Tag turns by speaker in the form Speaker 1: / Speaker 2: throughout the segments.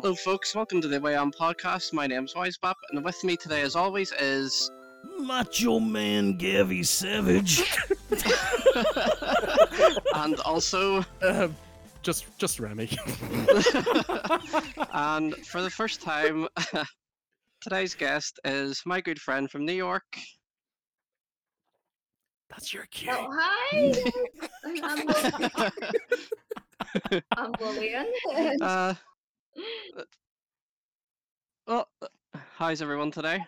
Speaker 1: Hello, folks. Welcome to the Way On podcast. My name's Wisebop, and with me today, as always, is
Speaker 2: Macho Man Gavy Savage.
Speaker 1: and also,
Speaker 3: Uh, just just Remy.
Speaker 1: and for the first time, today's guest is my good friend from New York.
Speaker 3: That's your cue.
Speaker 4: Oh, hi. I'm, Lil- I'm Lillian.
Speaker 1: Uh, well, how's everyone today?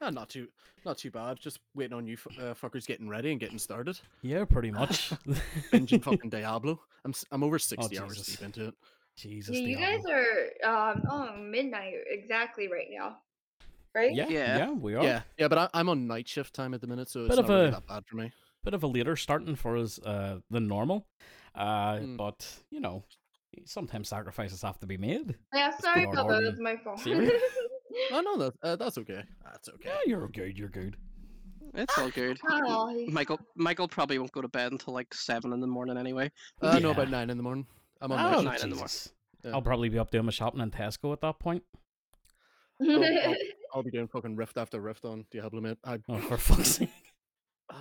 Speaker 3: Ah, not too not too bad. Just waiting on you f- uh, fuckers getting ready and getting started.
Speaker 2: yeah, pretty much.
Speaker 3: Binging fucking Diablo. I'm s- I'm over sixty hours
Speaker 2: Jesus.
Speaker 3: deep into it.
Speaker 2: Jesus,
Speaker 4: Yeah, you guys
Speaker 2: Diablo.
Speaker 4: are um oh midnight exactly right now, right?
Speaker 2: Yeah,
Speaker 1: Yeah.
Speaker 2: yeah, we are.
Speaker 3: Yeah, yeah, but I, I'm on night shift time at the minute, so it's
Speaker 2: Bit
Speaker 3: not
Speaker 2: of
Speaker 3: really
Speaker 2: a-
Speaker 3: that bad for me.
Speaker 2: Bit of a later starting for us uh, than normal, uh,
Speaker 3: Mm.
Speaker 2: but you know, sometimes sacrifices have to be made.
Speaker 4: Yeah, sorry
Speaker 2: good
Speaker 4: about that. That's my fault.
Speaker 2: Serious?
Speaker 3: Oh no, that, uh, that's okay. That's okay.
Speaker 2: Yeah, you're good. You're good.
Speaker 1: It's all good.
Speaker 4: oh,
Speaker 1: Michael, Michael probably won't go to bed until like seven in the morning anyway.
Speaker 3: Uh, no, about nine in the morning. I'm on
Speaker 2: Oh,
Speaker 3: night
Speaker 1: nine in the morning.
Speaker 3: Yeah.
Speaker 2: I'll probably be up doing my shopping in Tesco at that point.
Speaker 3: I'll, I'll, I'll be doing fucking rift after rift on Diablo, mate. I,
Speaker 2: Oh, for fuck's sake!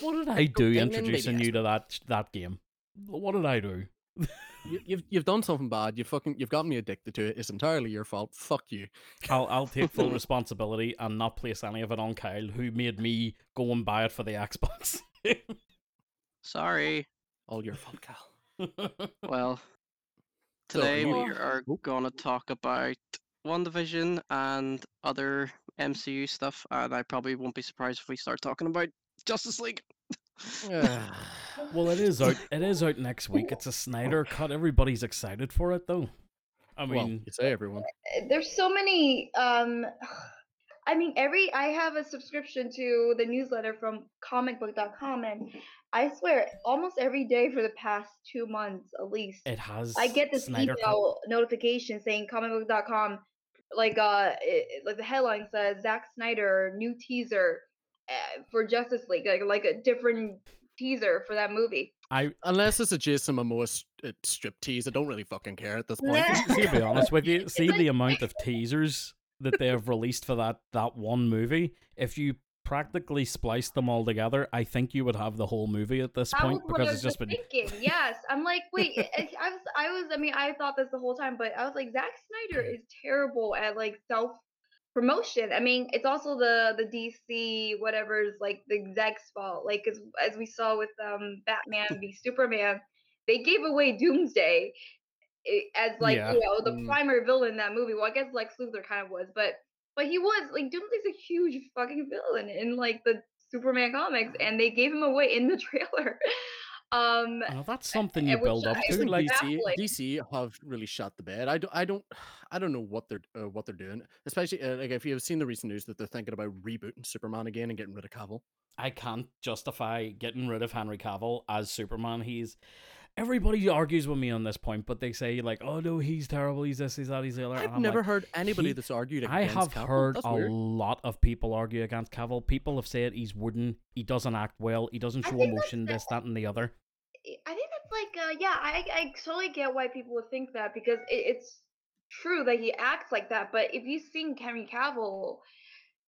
Speaker 2: What did I do introducing you to that that game? What did I do?
Speaker 3: you, you've you've done something bad. You fucking you've got me addicted to it. It's entirely your fault. Fuck you.
Speaker 2: I'll I'll take full responsibility and not place any of it on Kyle, who made me go and buy it for the Xbox.
Speaker 1: Sorry.
Speaker 3: All your fault, Cal.
Speaker 1: Well,
Speaker 3: So,
Speaker 1: today we
Speaker 4: you-
Speaker 1: are going to talk about WandaVision and other MCU stuff, and I probably won't be surprised if we start talking about Justice League.
Speaker 2: well, it is out. It is out next week. It's a Snyder cut. Everybody's excited for it, though. I
Speaker 3: well,
Speaker 2: mean,
Speaker 3: you say everyone.
Speaker 4: There's so many. Um, I mean, every I have a subscription to the newsletter from comicbook.com, and I swear, almost every day for the past two months at least,
Speaker 2: it has.
Speaker 4: I get this
Speaker 2: Snyder cut.
Speaker 4: email notification saying comicbook.com, like uh, it, it- like the headline says Zack Snyder new teaser uh, for Justice League, like like a different teaser for that movie.
Speaker 2: I
Speaker 3: Unless it's a Jason Momoa s- uh, strip tease, I don't really fucking care at this point.
Speaker 2: See to be honest with you, see the amount of teasers that they have released for that that one movie. If you practically spliced them all together, I think you would have the whole movie at this
Speaker 4: That
Speaker 2: point
Speaker 4: was what I
Speaker 2: because it's just been.
Speaker 4: thinking. Yes, I'm like, wait, I, I was, I was, I mean, I thought this the whole time, but I was like, Zack Snyder is terrible at like self promotion. I mean, it's also the the DC whatever's like the exec's fault. Like as as we saw with um Batman v Superman, they gave away Doomsday as like
Speaker 2: Yeah.
Speaker 4: you know the
Speaker 3: Mm.
Speaker 4: primary villain in that movie. Well, I guess Lex Luthor kind of was, but but he was like Doomsday's a huge fucking villain in like the Superman comics, and they gave him away in the trailer. Um,
Speaker 2: Oh, that's something you build up
Speaker 4: I-
Speaker 3: I
Speaker 2: to.
Speaker 3: think
Speaker 2: Like,
Speaker 3: DC. DC have really shot the bed. I don't, I don't, I don't know what they're uh, what they're doing. Especially uh, like if you've seen the recent news that they're thinking about rebooting Superman again and getting rid of Cavill.
Speaker 2: I can't justify getting rid of Henry Cavill as Superman. He's everybody argues with me on this point, but they say like, "Oh no, he's terrible. He's this, he's that, he's the other."
Speaker 3: I've never
Speaker 2: like,
Speaker 3: heard anybody
Speaker 2: he-
Speaker 3: that's argued
Speaker 2: I have
Speaker 3: Cavill.
Speaker 2: heard
Speaker 3: That's
Speaker 2: a
Speaker 3: weird.
Speaker 2: lot of people argue against Cavill. People have said he's wooden. He doesn't act well. He doesn't show emotion. This, that, and the other.
Speaker 4: I think that's like, uh, yeah, I, I totally get why people would think that because it, it's true that he acts like that. But if you've seen Henry Cavill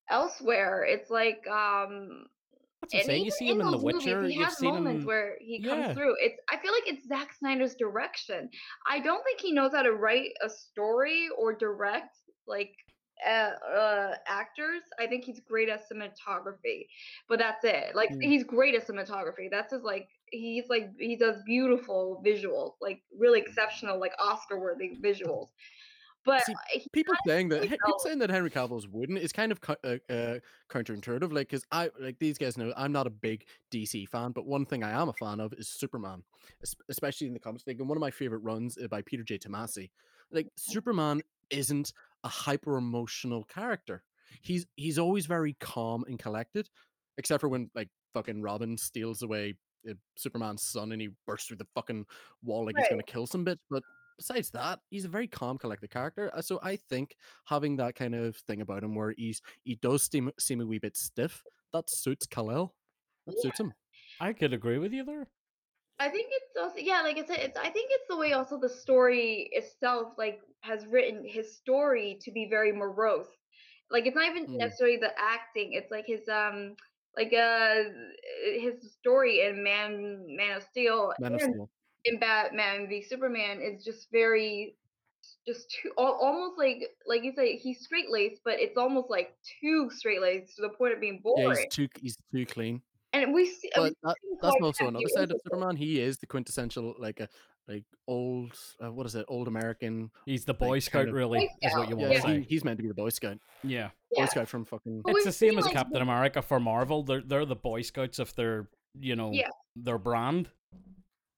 Speaker 4: elsewhere, it's like, um,
Speaker 2: That's
Speaker 4: and
Speaker 2: saying. You see him in The
Speaker 4: those movies, He
Speaker 2: You've
Speaker 4: has
Speaker 2: seen
Speaker 4: moments
Speaker 2: him.
Speaker 4: where he comes
Speaker 2: Yeah.
Speaker 4: through. It's I feel like it's Zack Snyder's direction. I don't think he knows how to write a story or direct like uh, uh actors. I think he's great at cinematography, but that's it. Like
Speaker 3: Mm.
Speaker 4: he's great at cinematography. That's his like he's like he does beautiful visuals, like really exceptional, like Oscar worthy visuals. But
Speaker 3: See, people saying that people saying that Henry Cavill's wooden is kind of uh, uh, counterintuitive. Like, because I like these guys know I'm not a big DC fan, but one thing I am a fan of is Superman, especially in the comics. Like, and one of my favorite runs uh, by Peter J. Tomasi. Like, Superman isn't a hyper emotional character. He's he's always very calm and collected, except for when like fucking Robin steals away uh, Superman's son and he bursts through the fucking wall like he's gonna kill some bitch. But besides that, he's a very calm, collected character. Uh, So I think having that kind of thing about him, where he's he does seem seem a wee bit stiff, that suits Kal-El. That
Speaker 4: Yeah.
Speaker 3: suits him.
Speaker 2: I could agree with you there.
Speaker 4: I think it's also yeah, like I said, it's I think it's the way also the story itself like has written his story to be very morose. Like it's not even
Speaker 3: Mm.
Speaker 4: necessarily the acting; it's like his um like uh his story in Man Man of Steel
Speaker 3: Man of
Speaker 4: and
Speaker 3: Steel.
Speaker 4: In Batman v Superman is just very just too al- almost like like you say he's straight laced, but it's almost like too straight laced to the point of being
Speaker 3: Yeah, he's too he's too clean.
Speaker 4: and we see
Speaker 3: But that,
Speaker 4: see him
Speaker 3: that's also another side of
Speaker 4: ambiguous.
Speaker 3: Superman. He is the quintessential like a like old uh, what is it? Old American.
Speaker 2: He's the
Speaker 3: like,
Speaker 2: Boy
Speaker 3: kind
Speaker 2: Scout,
Speaker 3: of-
Speaker 2: really,
Speaker 4: Boy
Speaker 2: is what you want
Speaker 3: Yeah,
Speaker 2: to
Speaker 3: he,
Speaker 2: say.
Speaker 3: he's meant to be the Boy Scout.
Speaker 2: Yeah.
Speaker 3: Boy
Speaker 4: Yeah.
Speaker 3: Scout from fucking.
Speaker 4: But
Speaker 2: It's the same as
Speaker 4: like,
Speaker 2: Captain America for Marvel. They're they're the Boy Scouts if they're you know
Speaker 4: Yeah.
Speaker 2: their brand.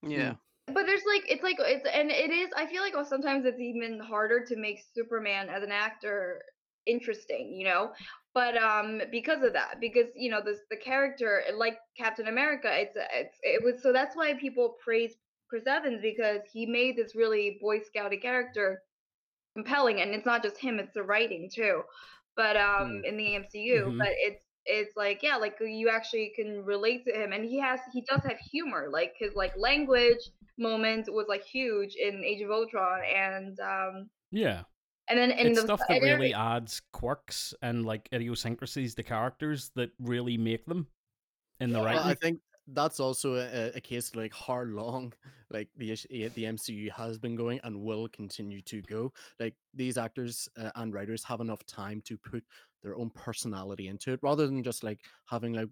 Speaker 1: Yeah.
Speaker 4: But there's like it's like it's and it is I feel like oh, sometimes it's even harder to make Superman as an actor interesting, you know? But um because of that, because you know, this the character like Captain America, it's it's it was so that's why people praise Chris Evans because he made this really Boy Scouty character compelling and it's not just him, it's the writing too. But um in the MCU,
Speaker 2: Mhm.
Speaker 4: but it's it's like yeah, like you actually can relate to him and he has he does have humor. Like his like language moment was like huge in Age of Ultron and um
Speaker 2: Yeah.
Speaker 4: and then and
Speaker 2: it's
Speaker 4: the
Speaker 2: stuff that
Speaker 4: and
Speaker 2: really
Speaker 4: every-
Speaker 2: adds quirks and like idiosyncrasies to characters that really make them in the
Speaker 4: Yeah.
Speaker 2: right
Speaker 3: Well, I think that's also a, a case like how long like the eh, the MCU has been going and will continue to go. Like these actors uh, and writers have enough time to put their own personality into it, rather than just like having like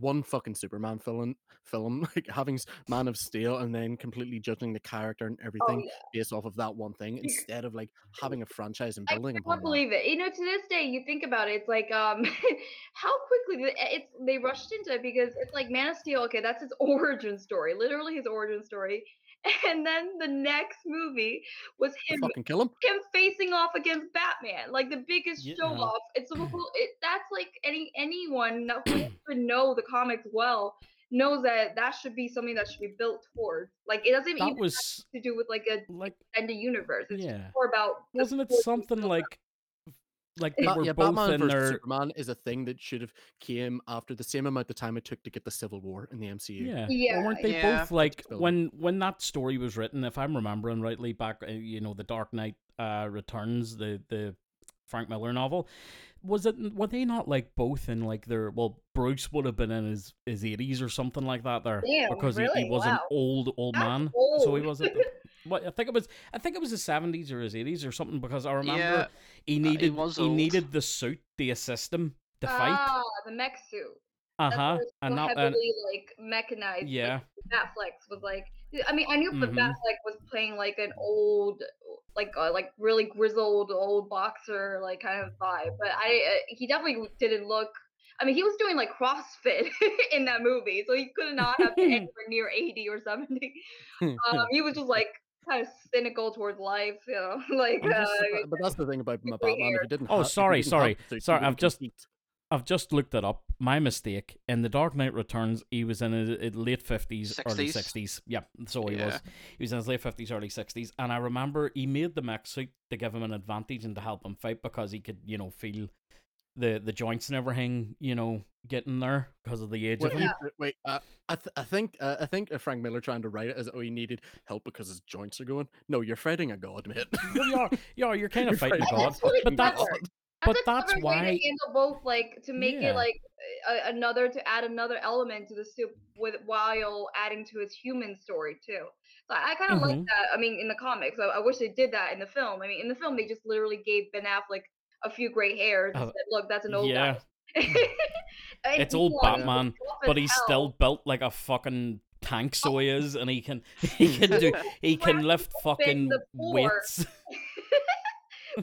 Speaker 3: one fucking Superman film, film like having Man of Steel, and then completely judging the character and
Speaker 4: oh
Speaker 3: everything
Speaker 4: yeah.
Speaker 3: based off of that one thing, instead of like having a franchise and
Speaker 4: I
Speaker 3: building upon that.
Speaker 4: believe it. You know, to this day, you think about it, it's like um, how quickly it's they rushed into it because it's like Man of Steel. Okay, that's his origin story, literally his origin story, and then the next movie was him
Speaker 3: Fucking kill him.
Speaker 4: him facing off against Batman, like the biggest
Speaker 2: Yeah.
Speaker 4: show off. It's a whole- it, that's like any anyone that who would know the comics well knows that that should be something that should be built towards. Like it doesn't
Speaker 2: That
Speaker 4: even
Speaker 2: was
Speaker 4: have to do with like a
Speaker 2: like
Speaker 4: extended universe. It's
Speaker 2: yeah.
Speaker 4: more about
Speaker 2: Wasn't it something like like they were
Speaker 3: yeah,
Speaker 2: both
Speaker 3: Batman
Speaker 2: in their
Speaker 3: Superman is a thing that should have came after the same amount of time it took to get the Civil War in the MCU.
Speaker 2: Yeah.
Speaker 4: Yeah,
Speaker 2: Well, weren't they
Speaker 1: Yeah.
Speaker 2: both like when when that story was written? If I'm remembering rightly, back uh, you know the Dark Knight uh, Returns, the the Frank Miller novel, was it? Were they not like both in like their? Well, Bruce would have been in his his 80s or something like that there,
Speaker 4: Damn,
Speaker 2: because he,
Speaker 4: really?
Speaker 2: he was an old old
Speaker 4: That's
Speaker 2: man. So he was. At the, what I think it was. I think it was his 70s or his 80s or something because I remember
Speaker 1: Yeah,
Speaker 2: he
Speaker 1: he
Speaker 2: needed
Speaker 1: was
Speaker 2: he needed the suit to assist him to fight.
Speaker 4: Ah, the mech suit.
Speaker 2: Uh huh.
Speaker 4: why it's
Speaker 2: And
Speaker 4: so
Speaker 2: that and
Speaker 4: heavily like mechanized. like,
Speaker 2: yeah.
Speaker 4: Batfleck was like. I mean, I knew the
Speaker 2: Mhm.
Speaker 4: Batfleck was playing like an old, like uh, like really grizzled old boxer like kind of vibe, but I uh, he definitely didn't look. I mean, he was doing like CrossFit in that movie, so he could not have been anywhere near eighty or seventy. Um, he was just like kind of cynical towards life, you know, like uh,
Speaker 3: just, but that's the thing about my
Speaker 4: gray
Speaker 3: Batman. If
Speaker 4: hair.
Speaker 3: he didn't
Speaker 2: Oh,
Speaker 3: have,
Speaker 2: sorry,
Speaker 3: didn't
Speaker 2: sorry,
Speaker 3: the
Speaker 2: sorry, I've just-
Speaker 3: compete.
Speaker 2: I've just looked it up. My mistake. In The Dark Knight Returns, he was in his his late fifties, early
Speaker 1: 60s?
Speaker 2: sixties. Yeah, so he was.
Speaker 1: Yeah.
Speaker 2: He was in his late fifties, early sixties, and I remember he made the mech suit to give him an advantage and to help him fight because he could, you know, feel the the joints and everything, you know, getting there because of the age
Speaker 3: Wait,
Speaker 2: of him.
Speaker 3: uh, wait, uh, I, th- I think uh, I think uh, Frank Miller trying to write it as oh he needed help because his joints are going. No, you're fighting a god, mate.
Speaker 2: Well, yeah, yeah, you're kind of
Speaker 3: You're
Speaker 2: fighting a
Speaker 3: fighting
Speaker 2: god,
Speaker 4: really
Speaker 2: but that's
Speaker 4: clever.
Speaker 2: but
Speaker 4: a
Speaker 2: that's
Speaker 4: clever way
Speaker 2: why.
Speaker 4: to handle both, like to make
Speaker 2: Yeah.
Speaker 4: it like a, another to add another element to the soup with while adding to his human story too. So I, I kind of like
Speaker 2: Mhm.
Speaker 4: that. I mean, in the comics, I, I wish they did that in the film. I mean, in the film, they just literally gave Ben Affleck a few gray hairs and
Speaker 2: Uh,
Speaker 4: said, "Look, that's an old
Speaker 2: yeah,
Speaker 4: guy."
Speaker 2: It's old Batman, but he's
Speaker 4: hell.
Speaker 2: still built like a fucking tank. So he is, and he can he can do he can lift fucking weights.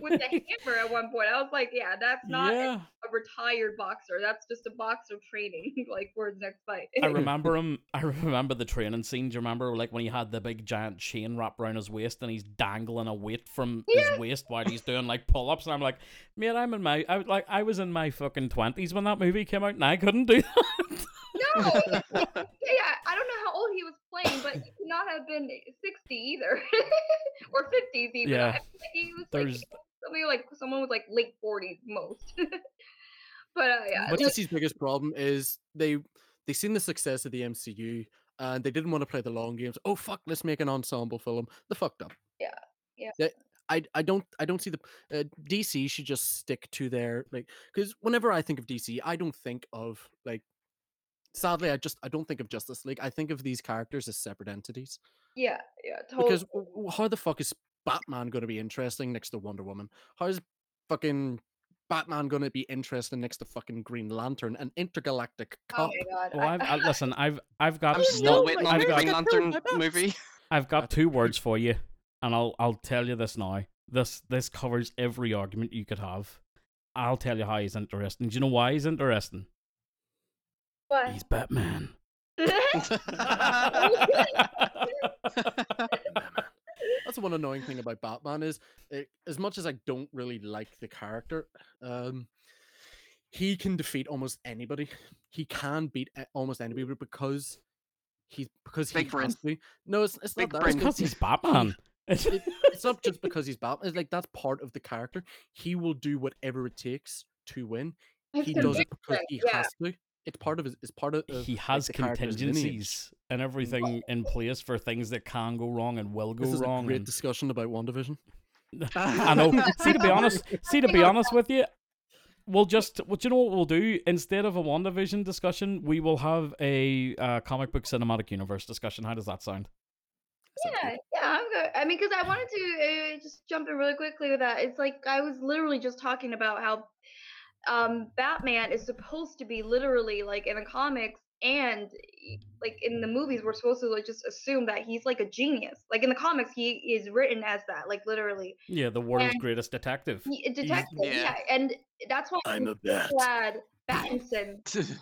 Speaker 4: With the hammer at one point. I was like, "Yeah, that's not
Speaker 2: yeah,
Speaker 4: a retired boxer. That's just a boxer training, like for his next fight."
Speaker 2: I remember him. I remember the training scene. Do you remember, like when he had the big giant chain wrapped around his waist and he's dangling a weight from
Speaker 4: Yeah.
Speaker 2: his waist while he's doing like pull ups? And I'm like, man, I'm in my, I was like, I was in my fucking twenties when that movie came out, and I couldn't do that.
Speaker 4: No, yeah, yeah, I don't know how old he was playing, but he could not have been sixty either, or fifties even.
Speaker 2: Yeah.
Speaker 4: Like he was
Speaker 2: There's
Speaker 4: like something like someone was like late forties most. but uh, yeah,
Speaker 3: But DC's biggest problem is they they seen the success of the MCU and they didn't want to play the long games. Oh fuck, let's make an ensemble film. The fucked up.
Speaker 4: Yeah, yeah.
Speaker 3: They- I, I don't I don't see the uh, DC should just stick to their like because whenever I think of DC I don't think of like sadly I just I don't think of Justice League I think of these characters as separate entities
Speaker 4: Yeah, yeah, totally.
Speaker 3: because w- w- how the fuck is Batman going to be interesting next to Wonder Woman? How's fucking Batman going to be interesting next to fucking Green Lantern, an intergalactic
Speaker 4: oh
Speaker 3: cop?
Speaker 4: my god.
Speaker 2: Oh,
Speaker 4: I-
Speaker 2: I've, I, listen, I've I've got
Speaker 1: I'm
Speaker 3: I
Speaker 1: still
Speaker 3: know,
Speaker 1: waiting
Speaker 3: like,
Speaker 1: on the
Speaker 2: I've got-
Speaker 1: Green Lantern movie.
Speaker 2: I've got two words for you, and I'll I'll tell you this now. This this covers every argument you could have. I'll tell you how he's interesting. Do you know why he's interesting?
Speaker 4: What?
Speaker 2: He's Batman.
Speaker 3: That's the one annoying thing about Batman is eh, as much as I don't really like the character, um, he can defeat almost anybody. He can beat almost anybody because he's because he
Speaker 1: Big brain.
Speaker 3: has to. No, it's it's
Speaker 1: Big
Speaker 3: not that. It's
Speaker 2: because he's Batman.
Speaker 3: it, it's not just because he's Batman. It's like that's part of the character. He will do whatever it takes to win.
Speaker 4: His
Speaker 3: He does it because he
Speaker 4: yeah.
Speaker 3: has to. It's part of his. It's part of. of,
Speaker 2: he has
Speaker 3: the character's lineage.
Speaker 2: contingencies and everything in place for things that can go wrong and will go
Speaker 3: This is
Speaker 2: wrong.
Speaker 3: a great
Speaker 2: and-
Speaker 3: discussion about WandaVision.
Speaker 2: I know. See, to be honest, see, to be honest with you, we'll just, what you know what we'll do? Instead of a WandaVision discussion, we will have a uh, comic book cinematic universe discussion. How does that sound?
Speaker 4: Yeah, yeah, I'm good. I mean, because I wanted to uh, just jump in really quickly with that. It's like I was literally just talking about how um, Batman is supposed to be literally like in the comics and like in the movies, we're supposed to like just assume that he's like a genius. Like in the comics, he is written as that, like literally
Speaker 2: Yeah, the world's
Speaker 4: And-
Speaker 2: greatest detective.
Speaker 4: he, detective.
Speaker 1: yeah.
Speaker 4: Yeah. and that's why I'm
Speaker 3: a bat.
Speaker 4: glad Pattinson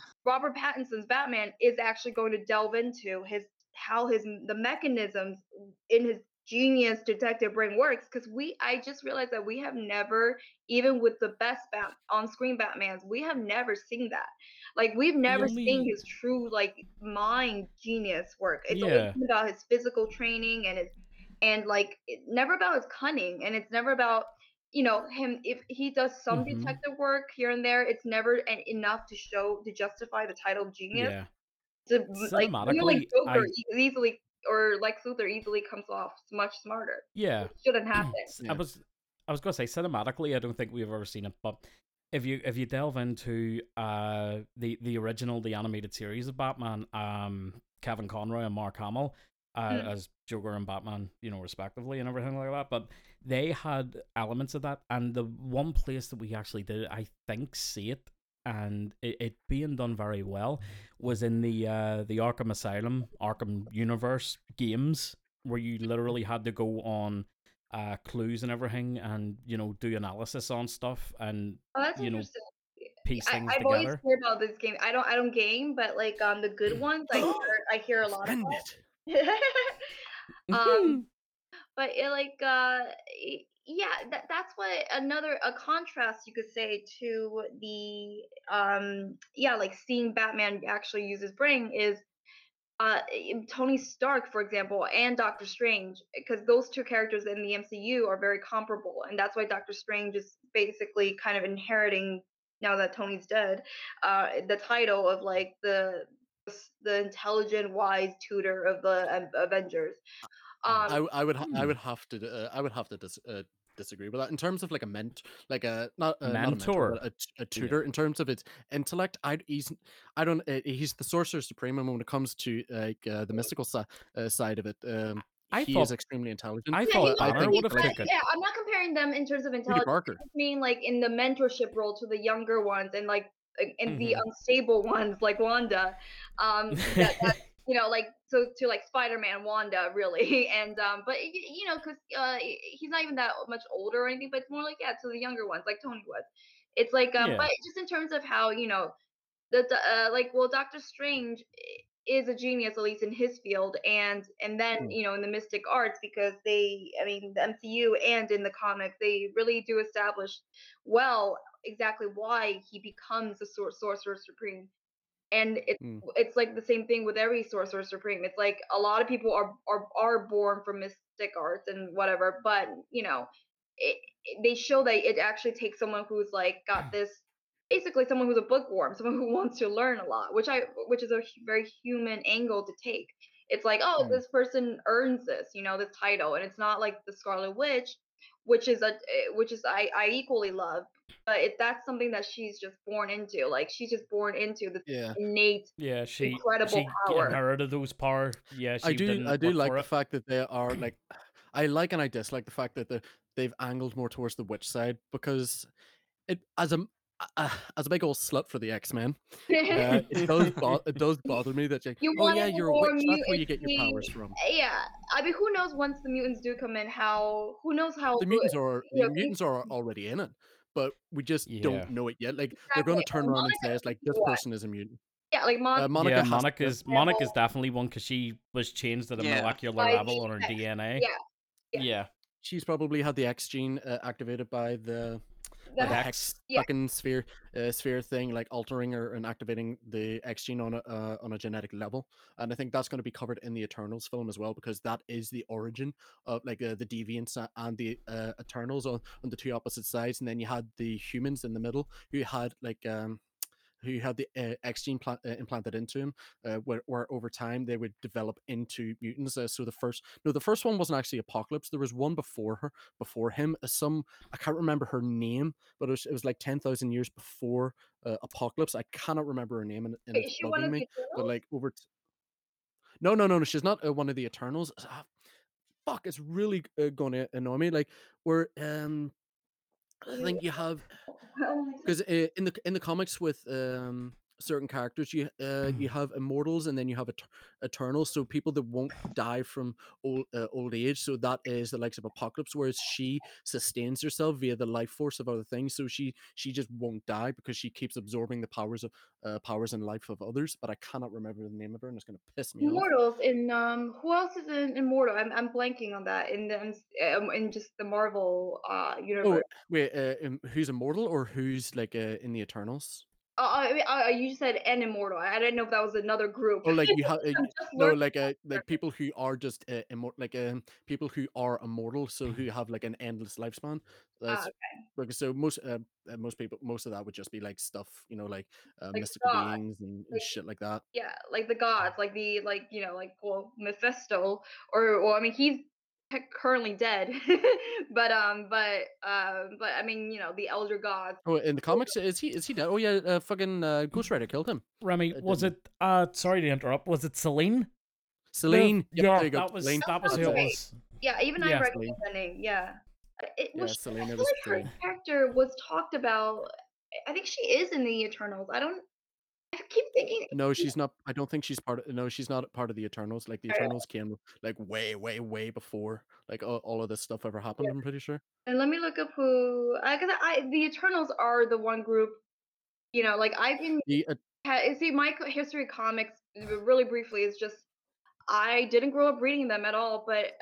Speaker 4: Robert Pattinson's Batman is actually going to delve into his how his the mechanisms in his genius detective brain works because we I just realized that we have never even with the best bat on screen Batmans we have never seen that like we've never seen his true like mind genius work it's
Speaker 2: Yeah.
Speaker 4: always about his physical training and his and like it, never about his cunning and it's never about you know him if he does some
Speaker 2: Mhm.
Speaker 4: detective work here and there it's never en- enough to show to justify the title of genius
Speaker 2: Yeah.
Speaker 4: to like like Joker
Speaker 2: I-
Speaker 4: easily or Lex Luthor easily comes off much smarter.
Speaker 2: Yeah.
Speaker 4: It shouldn't happen.
Speaker 2: S-
Speaker 3: Yeah.
Speaker 2: I was I was gonna say cinematically, I don't think we've ever seen it, but if you if you delve into uh the the original the animated series of Batman, um Kevin Conroy and Mark Hamill uh,
Speaker 4: Mm.
Speaker 2: as Joker and Batman, you know, respectively and everything like that, but they had elements of that, and the one place that we actually did, I think, see it and it, it being done very well was in the uh the Arkham Asylum, Arkham Universe games, where you literally had to go on uh clues and everything and you know do analysis on stuff and
Speaker 4: Oh,
Speaker 2: you know, piece
Speaker 4: I,
Speaker 2: things
Speaker 4: I've always heard about this game. I don't I don't game, but like um the good ones I hear I hear a lot
Speaker 3: Spend
Speaker 4: about.
Speaker 3: it.
Speaker 4: um but it like uh y- yeah that, that's what another a contrast you could say to the um yeah like seeing batman actually use his brain is uh tony stark for example and doctor strange because those two characters in the mcu are very comparable and that's why doctor strange is basically kind of inheriting now that tony's dead uh the title of like the the intelligent wise tutor of the um, avengers um
Speaker 3: I, I would ha- I
Speaker 2: Hmm.
Speaker 3: would have to uh, I would have to dis- uh, disagree with that in terms of like a ment like a not uh, not a
Speaker 2: Mentor.
Speaker 3: mentor but a, t- a tutor in terms of its intellect I he's I don't uh, he's the sorcerer supreme and when it comes to like uh, the mystical si- uh, side of it um
Speaker 2: I
Speaker 3: he
Speaker 2: thought-
Speaker 3: is extremely intelligent
Speaker 2: I
Speaker 4: Yeah,
Speaker 2: thought
Speaker 4: he's
Speaker 3: I think
Speaker 2: would have
Speaker 3: like-
Speaker 4: not-
Speaker 2: taken
Speaker 4: Yeah, I'm not comparing them in terms of intelligence. I mean like in the mentorship role to the younger ones and like and the
Speaker 2: Mhm.
Speaker 4: unstable ones like Wanda. Um, that, that, you know, like so to like Spider-Man, Wanda, really, and um, but you know, because uh, he's not even that much older or anything, but it's more like yeah, to the younger ones, like Tony was. It's like um,
Speaker 2: Yeah.
Speaker 4: but just in terms of how you know, the, uh, like well, Doctor Strange is a genius at least in his field and and then
Speaker 3: Mm.
Speaker 4: you know in the mystic arts because they i mean the mcu and in the comics they really do establish well exactly why he becomes the sor- sorcerer supreme and it's
Speaker 3: Mm.
Speaker 4: it's like the same thing with every sorcerer supreme it's like a lot of people are are, are born from mystic arts and whatever but you know it, they show that it actually takes someone who's like got this basically someone who's a bookworm, someone who wants to learn a lot, which I which is a very human angle to take. It's like, oh,
Speaker 2: Mm.
Speaker 4: this person earns this, you know, this title, and it's not like the Scarlet Witch, which is a eh, which is I I equally love, but it that's something that she's just born into. Like she's just born into the
Speaker 3: Yeah.
Speaker 4: innate.
Speaker 2: Yeah, she
Speaker 4: Incredible
Speaker 2: she
Speaker 4: power.
Speaker 2: inherited those power. Yeah, she
Speaker 3: I do I do like the
Speaker 2: it.
Speaker 3: fact that they are like I like and I dislike the fact that the they've angled more towards the witch side because it as a uh, as a big old slut for the X Men, uh, it does bo- it does bother me that like,
Speaker 4: You
Speaker 3: oh yeah, you're a witch. That's where you get your powers from.
Speaker 4: yeah, I mean, who knows once the mutants do come in? How who knows how
Speaker 3: The mutants are
Speaker 4: yeah,
Speaker 3: the
Speaker 4: we-
Speaker 3: mutants are already in it, but we just
Speaker 2: Yeah.
Speaker 3: don't know it yet. Like they're going to turn
Speaker 4: and
Speaker 3: around and say it's like this
Speaker 4: what?
Speaker 3: person is a mutant.
Speaker 4: yeah, like Mon-
Speaker 3: Uh, Monica
Speaker 2: yeah,
Speaker 3: has
Speaker 2: Monica's
Speaker 4: Yeah.
Speaker 2: Monica's definitely one because she was changed at a
Speaker 1: Yeah.
Speaker 2: molecular
Speaker 4: By
Speaker 2: level on her DNA.
Speaker 4: yeah, yeah.
Speaker 2: yeah.
Speaker 3: She's probably had the X gene uh, activated by the
Speaker 4: the
Speaker 2: Hex.
Speaker 3: hex
Speaker 4: Yeah.
Speaker 3: fucking sphere uh, sphere thing, like altering or and activating the X gene on a uh, on a genetic level, and I think that's going to be covered in the Eternals film as well because that is the origin of like uh, the Deviants and the uh, Eternals on, on the two opposite sides, and then you had the humans in the middle who had like um who had the uh, X gene pla- uh, implanted into him, uh, where, where over time they would develop into mutants. Uh, so the first, no, the first one wasn't actually Apocalypse. There was one before her, before him. Uh, some I can't remember her name, but it was, it was like ten thousand years before uh, Apocalypse. I cannot remember her name, and, and it's
Speaker 4: is she one
Speaker 3: bugging me. But like over, t- no, no, no, no, she's not uh, one of the Eternals. Ah, fuck, it's really uh, going to annoy me. Like we're um, I think you have
Speaker 4: Oh
Speaker 3: because uh, in the in the comics with um certain characters you uh you have immortals and then you have et- eternals so people that won't die from old uh, old age so that is the likes of apocalypse whereas she sustains herself via the life force of other things so she she just won't die because she keeps absorbing the powers of uh, powers and life of others but i cannot remember the name of her and it's going to piss me off
Speaker 4: Immortals in um who else is in Immortal? I'm I'm blanking on that in the um, in just the Marvel uh
Speaker 3: oh
Speaker 4: universe.
Speaker 3: wait uh, um, who's immortal or who's like uh, in the eternals
Speaker 4: Oh, I mean, uh, you said an immortal. I didn't know if that was another group.
Speaker 3: or like you have No, like uh, like people who are just uh, immor- like um, people who are immortal, so who have like an endless lifespan. That's
Speaker 4: Ah,
Speaker 3: like so most uh, uh, most people most of that would just be like stuff, you know, like uh,
Speaker 4: Like
Speaker 3: mystical
Speaker 4: God,
Speaker 3: beings and, and
Speaker 4: like-
Speaker 3: shit like that.
Speaker 4: yeah, like the gods, like the like you know like well Mephisto or well I mean he's currently dead, but um but um but I mean you know the elder gods.
Speaker 3: Oh, in the comics, is he is he dead? Oh yeah, uh, fucking uh, Ghost Rider killed him.
Speaker 2: Remy,
Speaker 3: It
Speaker 2: was it? Uh, sorry to interrupt. Was it Selene? The-
Speaker 3: Selene. Yep,
Speaker 2: yeah,
Speaker 3: there you go.
Speaker 2: that was
Speaker 3: Selene.
Speaker 2: that was who
Speaker 4: sounds
Speaker 2: it was.
Speaker 4: Yeah, even
Speaker 2: Yeah,
Speaker 4: I recognize
Speaker 3: Selene.
Speaker 4: that name. Yeah, Uh, it
Speaker 3: Yeah,
Speaker 4: was. I
Speaker 3: Selene, it
Speaker 4: feel
Speaker 3: was
Speaker 4: like her character was talked about. I think she is in the Eternals. I don't. I keep thinking.
Speaker 3: No, she's not. I don't think she's part of. No, she's not part of the Eternals. Like the Eternals came like way, way, way before like all, all of this stuff ever happened. I'm pretty sure.
Speaker 4: And let me look up who. I, Because I, the Eternals are the one group. You know, like I've been.
Speaker 3: The uh,
Speaker 4: ha- See, my history of comics, really briefly, is just I didn't grow up reading them at all, but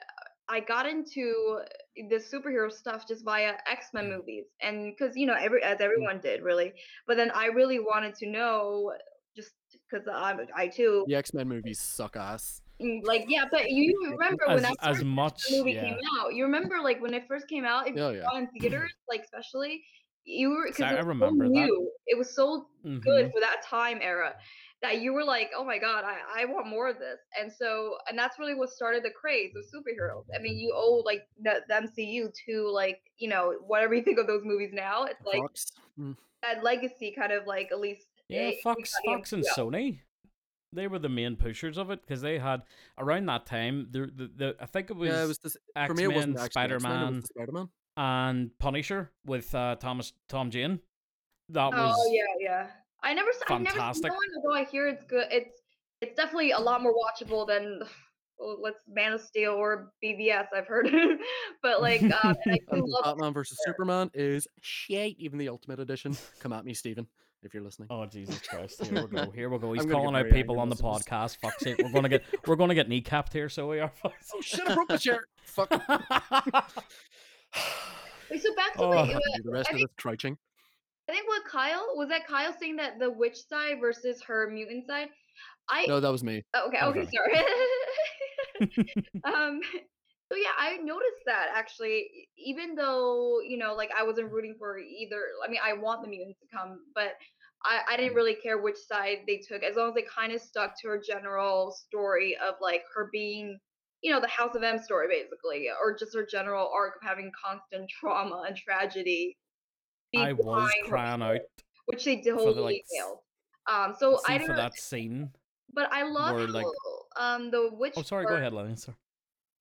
Speaker 4: I got into the superhero stuff just via X Men movies, and because you know, every as everyone did, really. But then I really wanted to know, just because I, I too,
Speaker 3: the X Men movies suck ass.
Speaker 4: mm, like, yeah. But you remember when
Speaker 2: As
Speaker 4: that
Speaker 2: as much.
Speaker 4: movie
Speaker 2: Yeah.
Speaker 4: came out? You remember, like, when it first came out, if
Speaker 3: Oh
Speaker 4: you
Speaker 3: yeah.
Speaker 4: in theaters, like, especially. You were because
Speaker 2: I
Speaker 4: it was
Speaker 2: remember
Speaker 4: so
Speaker 2: that.
Speaker 4: new. It was so
Speaker 2: Mhm.
Speaker 4: good for that time era that you were like, oh my god, I, I want more of this. And so, and that's really what started the craze of superheroes. I mean, you owe like the, the MCU to like, you know, whatever you think of those movies now. It's like
Speaker 3: Fox. Mm.
Speaker 4: that legacy kind of like at least.
Speaker 2: Yeah,
Speaker 4: it- it
Speaker 2: Fox,
Speaker 4: got
Speaker 2: Fox, and Sony. They were the main pushers of it because they had around that time. The, the, the I think it was,
Speaker 3: yeah, it was this.
Speaker 2: X
Speaker 3: For me, it wasn't
Speaker 2: Men,
Speaker 3: actually
Speaker 2: Spider
Speaker 3: X-Men, it
Speaker 2: Man,
Speaker 3: was Spider-Man.
Speaker 2: and Punisher with uh, Thomas Tom Jane. That
Speaker 4: Oh
Speaker 2: was
Speaker 4: yeah, yeah. I never, s- I've never seen one, although I hear it's good. It's it's definitely a lot more watchable than well, let's Man of Steel or BVS. I've heard, but like, um, I do
Speaker 3: And
Speaker 4: love
Speaker 3: Batman versus Superman is shit. Even the Ultimate Edition. Come at me, Stephen, if you're listening.
Speaker 2: Oh Jesus Christ! Here we go. Here we go. He's
Speaker 3: I'm gonna get
Speaker 2: calling out people on the
Speaker 3: when
Speaker 2: podcast. Fuck's sake, we're gonna get we're gonna get kneecapped here. So we are.
Speaker 3: Oh shit! I broke the chair. Fuck.
Speaker 4: Wait, so back to
Speaker 2: Oh.
Speaker 4: wait,
Speaker 3: I have
Speaker 4: wait,
Speaker 3: to do the rest
Speaker 4: I
Speaker 3: of
Speaker 4: think
Speaker 3: this crouching.
Speaker 4: I think what Kyle was that Kyle saying that the witch side versus her mutant side. I
Speaker 3: No, that was me.
Speaker 4: oh, okay okay sorry. um, So yeah, I noticed that actually, even though you know, like I wasn't rooting for either. I mean, I want the mutants to come, but I, I didn't really care which side they took, as long as they kind of stuck to her general story of like her being, you know, the House of M story basically, or just her general arc of having constant trauma and tragedy.
Speaker 2: I was crying out
Speaker 4: which they
Speaker 2: the
Speaker 4: totally
Speaker 2: like
Speaker 4: nailed. Um, so I don't
Speaker 2: for
Speaker 4: know,
Speaker 2: that scene.
Speaker 4: but I love how
Speaker 2: like-
Speaker 4: um the witch.
Speaker 2: Oh, sorry. Go ahead, Lenny. Sorry.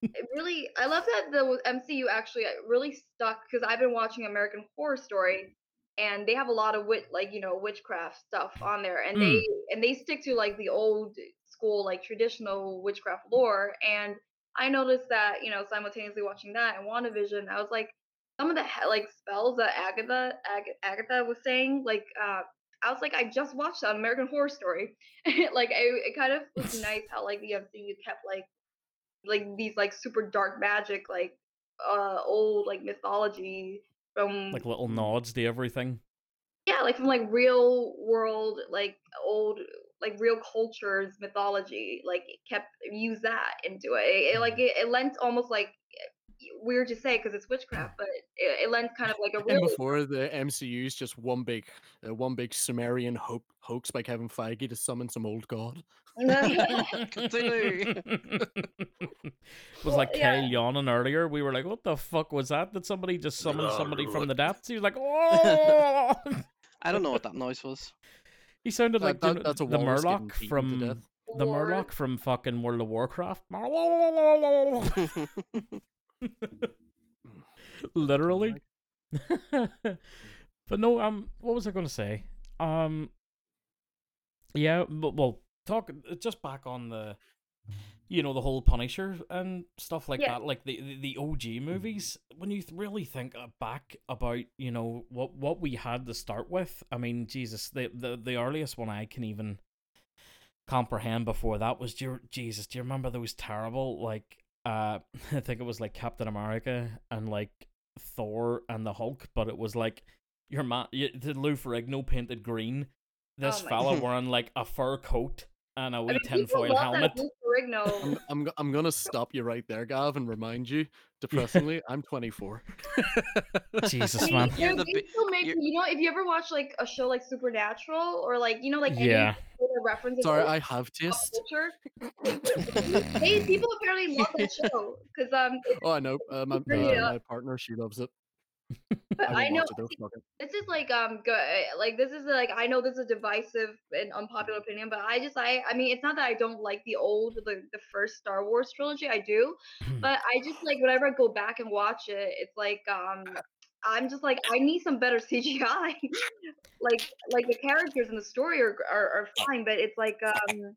Speaker 4: really i love that the mcu actually uh, really stuck because i've been watching american horror story and they have a lot of wit like you know witchcraft stuff on there and they and they stick to like the old school like traditional witchcraft lore and i noticed that you know simultaneously watching that and wandavision i was like some of the like spells that agatha Ag- agatha was saying like uh I was like, I just watched an American Horror Story. like, I, it kind of was nice how like the MCU kept like like these like super dark magic like uh old like mythology from
Speaker 2: Like little nods to everything.
Speaker 4: yeah like from like real world like old like real cultures mythology like it kept use that into it it, it like it, it lent almost like weird to say because it's witchcraft but it, it lent kind of like a
Speaker 3: And before the MCU is just one big, uh, one big Sumerian ho- hoax by Kevin Feige to summon some old god.
Speaker 1: Cthulhu.
Speaker 2: it was
Speaker 4: Well,
Speaker 2: like
Speaker 4: yeah.
Speaker 2: Kyle yawning earlier. We were like, "What the fuck was that? That somebody just summon somebody from the depths?" He was like, "Oh!"
Speaker 1: I don't know what that noise was.
Speaker 2: he sounded
Speaker 3: That-
Speaker 2: like
Speaker 3: that-
Speaker 2: you know,
Speaker 3: that's a
Speaker 2: the
Speaker 3: walrus
Speaker 2: Murloc from the
Speaker 4: Lord.
Speaker 2: Murloc from fucking World of Warcraft. Literally. but no, um, what was I going to say? Um, yeah, but, well, talk uh, just back on the, you know, the whole Punisher and stuff like
Speaker 4: Yeah.
Speaker 2: that, like the the, the OG movies. When you th- really think uh, back about, you know, what what we had to start with, I mean, Jesus, the the the earliest one I can even comprehend before that was do you, Jesus. Do you remember those terrible like? Uh, I think it was like Captain America and like Thor and the Hulk, but it was like your man, the Lou Ferrigno painted green. This
Speaker 4: Oh
Speaker 2: fella
Speaker 1: God.
Speaker 2: wearing like a fur coat and a
Speaker 4: I
Speaker 2: wee
Speaker 4: mean, people
Speaker 2: tinfoil
Speaker 4: love
Speaker 2: helmet.
Speaker 4: that Lou Ferrigno.
Speaker 3: I'm, I'm, I'm gonna stop you right there, Gav, and remind you, depressingly, I'm 24.
Speaker 2: Jesus,
Speaker 4: I mean,
Speaker 2: man.
Speaker 1: You're
Speaker 4: they're-
Speaker 1: the
Speaker 4: they make
Speaker 1: you're-
Speaker 4: you know if you ever watch like a show like Supernatural or like you know like any
Speaker 2: Yeah.
Speaker 4: sort of references
Speaker 3: Sorry,
Speaker 4: to
Speaker 3: I have
Speaker 4: pop
Speaker 3: taste.
Speaker 4: culture. hey, people apparently love that show because um,
Speaker 3: Oh, I know. Uh, my, uh, my partner, she loves it.
Speaker 4: But
Speaker 3: I
Speaker 4: I know
Speaker 3: watch it though. Fuck it.
Speaker 4: this is like um good like this is like I know this is a divisive and unpopular opinion, but I just I I mean it's not that I don't like the old the the first Star Wars trilogy, I do, but I just like whenever I go back and watch it, it's like um I'm just like I need some better CGI. like like the characters and the story are, are are fine, but it's like um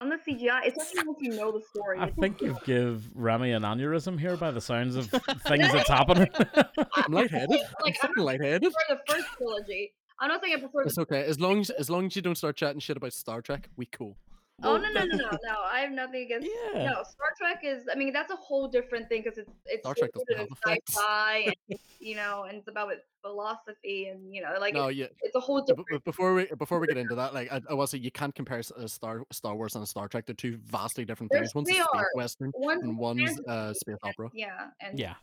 Speaker 4: on the CGI, especially once you know the story.
Speaker 2: I think you've give Remy an aneurysm here by the sounds of things that's happening.
Speaker 3: I'm lightheaded. I'm
Speaker 4: I'm
Speaker 3: fucking lightheaded.
Speaker 4: prefer the first trilogy. I'm not saying I prefer
Speaker 3: It's
Speaker 4: the
Speaker 3: okay. As long as as long as you don't start chatting shit about Star Trek, we cool.
Speaker 4: Oh no no no no no! I have nothing against.
Speaker 2: yeah.
Speaker 4: No, Star Trek is. I mean, that's a whole different thing because it's it's
Speaker 3: Star Trek doesn't
Speaker 4: rooted
Speaker 3: have
Speaker 4: in
Speaker 3: effects.
Speaker 4: sci-fi and you know, and it's about philosophy and you know, like
Speaker 3: No,
Speaker 4: it's,
Speaker 3: yeah.
Speaker 4: it's a whole different.
Speaker 3: b- Before we before we get into that, like I, I will say, you can't compare s- uh, Star Star Wars and Star Trek. They're two vastly different
Speaker 4: They're-
Speaker 3: things. One's a space western,
Speaker 4: One's
Speaker 3: and one's
Speaker 4: fantasy
Speaker 3: uh, space opera.
Speaker 4: Yeah, and
Speaker 2: Yeah.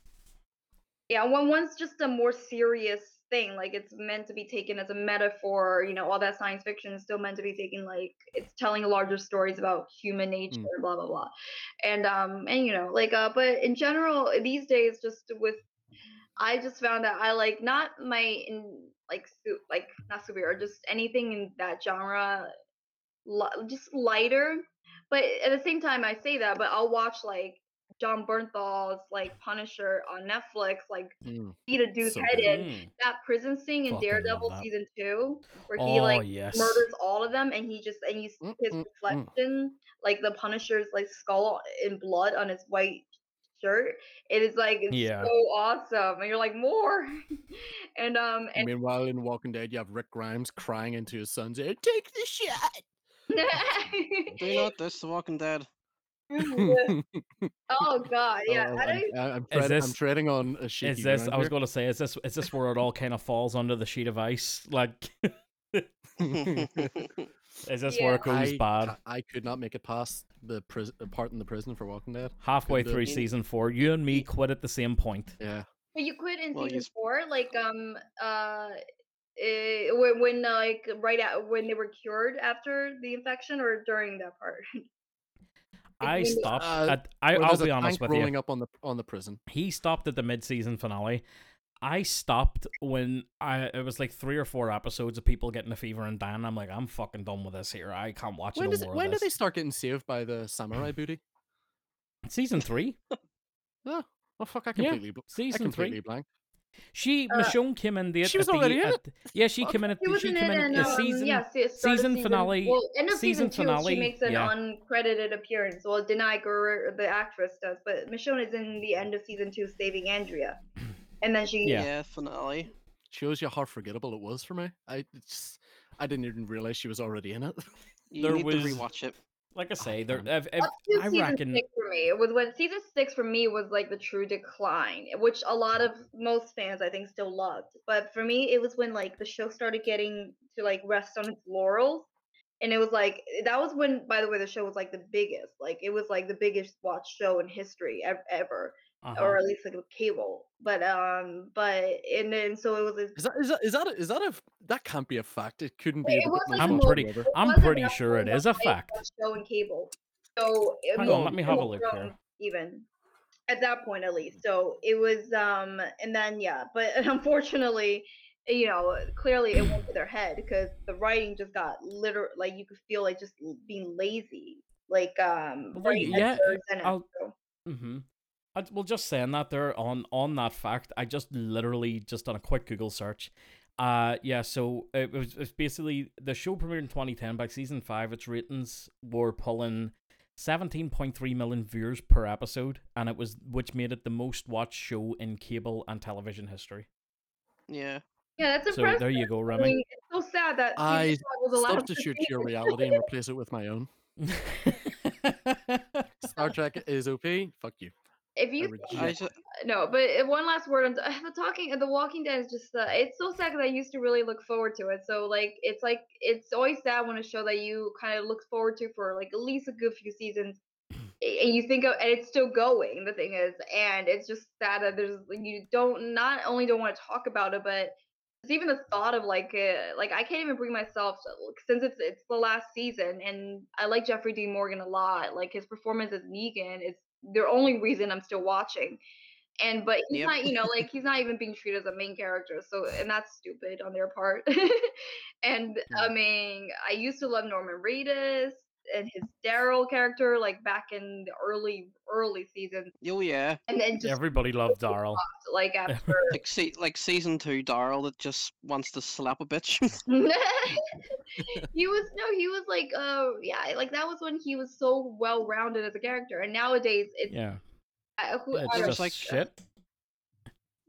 Speaker 4: yeah, one one's just a more serious thing. Like it's meant to be taken as a metaphor. You know, all that science fiction is still meant to be taken like it's telling larger stories about human nature, blah blah blah. And um and you know like uh but in general these days just with I just found that I like not my in like su- like not superhero just anything in that genre li- just lighter. But at the same time I say that but I'll watch like Jon Bernthal's like Punisher on Netflix, like
Speaker 3: Mm.
Speaker 4: beat a dude's
Speaker 3: So
Speaker 4: head
Speaker 3: good.
Speaker 4: in.
Speaker 2: Mm.
Speaker 4: That prison scene in
Speaker 2: Fucking
Speaker 4: Daredevil season two, where he
Speaker 2: Oh
Speaker 4: like
Speaker 2: yes.
Speaker 4: murders all of them, and he just and you see
Speaker 3: Mm,
Speaker 4: his
Speaker 3: mm, mm.
Speaker 4: reflection, like the Punisher's like skull in blood on his white shirt. It is like
Speaker 2: Yeah.
Speaker 4: so awesome, and you're like more. and um
Speaker 3: And
Speaker 4: and
Speaker 3: meanwhile, in Walking Dead, you have Rick Grimes crying into his son's ear, "Take the shot."
Speaker 1: Do not this The Walking Dead.
Speaker 4: oh god, yeah.
Speaker 3: Oh,
Speaker 4: I don't
Speaker 3: I'm, I- I'm,
Speaker 2: Is
Speaker 3: tread- I'm treading on a shaky
Speaker 2: Is this? I was going to say, is this? Is this where it all kind of falls under the sheet of ice? Like, Is this
Speaker 4: Yeah.
Speaker 2: where it goes
Speaker 3: I,
Speaker 2: bad?
Speaker 3: I could not make it past the pris- part in the prison for Walking Dead.
Speaker 2: Halfway
Speaker 3: couldn't
Speaker 2: through season four, you and me quit at the same point.
Speaker 3: Yeah.
Speaker 4: But you quit in
Speaker 1: Well,
Speaker 4: season
Speaker 1: s-
Speaker 4: four, like um uh. eh, when, when uh, like right at when they were cured after the infection or during that part
Speaker 2: I stopped
Speaker 3: Uh,
Speaker 2: at. I,
Speaker 3: Where
Speaker 2: I'll
Speaker 3: there's a
Speaker 2: be honest with
Speaker 3: rolling
Speaker 2: you.
Speaker 3: up on the on the prison.
Speaker 2: He stopped at the mid-season finale. I stopped when I it was like three or four episodes of people getting a fever and dying. I'm like, I'm fucking done with this here. I can't watch
Speaker 3: When
Speaker 2: no
Speaker 3: does it,
Speaker 2: more
Speaker 3: when do they start getting saved by the samurai booty?
Speaker 2: Season three,
Speaker 3: Oh, well, fuck! I
Speaker 2: Yeah,
Speaker 3: completely, I
Speaker 2: season
Speaker 3: completely
Speaker 2: three.
Speaker 3: blank.
Speaker 2: She
Speaker 4: Uh,
Speaker 2: Michonne came in the.
Speaker 3: she
Speaker 2: at
Speaker 3: was
Speaker 2: the-
Speaker 3: already in it?
Speaker 2: the- Yeah, she
Speaker 3: Fuck.
Speaker 2: came in at
Speaker 4: She was
Speaker 2: she
Speaker 4: in
Speaker 2: came
Speaker 4: it
Speaker 2: in
Speaker 4: in
Speaker 2: the
Speaker 4: um,
Speaker 2: season.
Speaker 4: yeah, se- start of
Speaker 2: season finale-
Speaker 4: Well, end of
Speaker 2: season
Speaker 4: season, two,
Speaker 2: finale,
Speaker 4: she makes an
Speaker 2: yeah.
Speaker 4: uncredited appearance. Well, Danai Gurira, the actress, does, but Michonne is in the end of season two, saving Andrea, and then she
Speaker 2: Yeah.
Speaker 1: Yeah, finale.
Speaker 3: Shows you how forgettable it was for me. I it's, I didn't even realize she was already in it.
Speaker 1: You
Speaker 2: There
Speaker 1: need
Speaker 2: was-
Speaker 1: to rewatch it.
Speaker 2: Like I say, there.
Speaker 3: man.
Speaker 2: If, if,
Speaker 4: up to
Speaker 2: I reckon.
Speaker 4: six for me. It was when season six for me was like the true decline, eh, which a lot of most fans I think still loved. But for me, it was when like the show started getting to like rest on its laurels, and it was like eh, that was when, by the way, the show was like the biggest. Like it was like the biggest watched show in history ever,
Speaker 2: uh-huh.
Speaker 4: or at least like with cable. But um, but and then so it was. This,
Speaker 3: Is that is that is that a, is that a that can't be a fact? It couldn't be.
Speaker 4: It
Speaker 3: a,
Speaker 4: like
Speaker 2: I'm pretty- I'm pretty sure it is a fact.
Speaker 4: Show and cable. So it
Speaker 2: Hang on, let me have a look here.
Speaker 4: Even at that point, at least. So it was, um, and then yeah, but unfortunately, you know, clearly it went to their head because the writing just got literal. Like you could feel like just being lazy. Like um,
Speaker 2: Well, there
Speaker 4: writing
Speaker 2: you- yeah,
Speaker 4: episodes in it,
Speaker 2: I'll-
Speaker 4: so.
Speaker 2: Mm-hmm. I, well, just saying that there on on that fact, I just literally just done a quick Google search. Uh, yeah, so it was it's basically the show premiered in 2010. By season five, its ratings were pulling 17.3 million viewers per episode, and it was which made it the most watched show in cable and television history.
Speaker 1: Yeah.
Speaker 4: Yeah, that's
Speaker 2: So
Speaker 4: impressive.
Speaker 2: there you go,
Speaker 4: I
Speaker 2: Remy.
Speaker 4: mean, it's so sad that
Speaker 3: I
Speaker 4: five was the last
Speaker 3: Substitute your reality and replace it with my own. Star Trek is OP. Fuck you.
Speaker 4: If you
Speaker 3: reject
Speaker 1: I
Speaker 3: Yeah.
Speaker 1: just,
Speaker 4: no, but uh, one last word on the talking. The Walking Dead is just uh, it's so sad because I used to really look forward to it. So like it's like it's always sad when a show that you kind of look forward to for like at least a good few seasons, and you think of and it's still going. The thing is, and it's just sad that there's you don't not only don't want to talk about it, but it's even the thought of like uh, like I can't even bring myself to, since it's it's the last season, and I like Jeffrey Dean Morgan a lot. Like his performance as Negan is the only reason I'm still watching. And but he's
Speaker 1: Yep.
Speaker 4: not, you know, like he's not even being treated as a main character. So and that's stupid on their part. and I mean, I used to love Norman Reedus and his Daryl character, like back in the early early seasons.
Speaker 1: oh yeah.
Speaker 4: And then just
Speaker 2: Everybody loved Daryl.
Speaker 4: like after
Speaker 1: Like see, like season two, Daryl that just wants to slap a bitch.
Speaker 4: he was no, he was like uh yeah, like that was when he was so well rounded as a character. And nowadays it's
Speaker 2: Yeah,
Speaker 4: uh, who,
Speaker 2: it's just
Speaker 1: like-
Speaker 2: shit.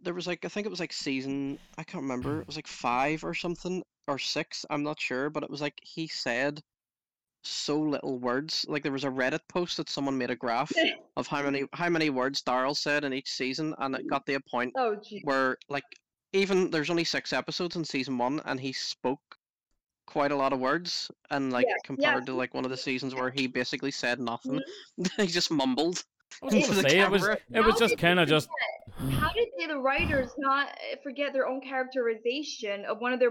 Speaker 1: there was like I think it was like season I can't remember. It was like five or something or six. I'm not sure, but it was like he said so little words. Like there was a Reddit post that someone made a graph of how many how many words Daryl said in each season, and it got to a point
Speaker 4: oh
Speaker 1: where like even there's only six episodes in season one, and he spoke quite a lot of words, and like
Speaker 4: Yeah,
Speaker 1: compared to like one of the seasons where he basically said nothing, he just mumbled.
Speaker 2: I was
Speaker 1: into
Speaker 2: gonna
Speaker 1: the
Speaker 2: say it was
Speaker 1: camera.
Speaker 2: it was just kind of just
Speaker 4: how did they, the writers not uh, forget their own characterization of one of their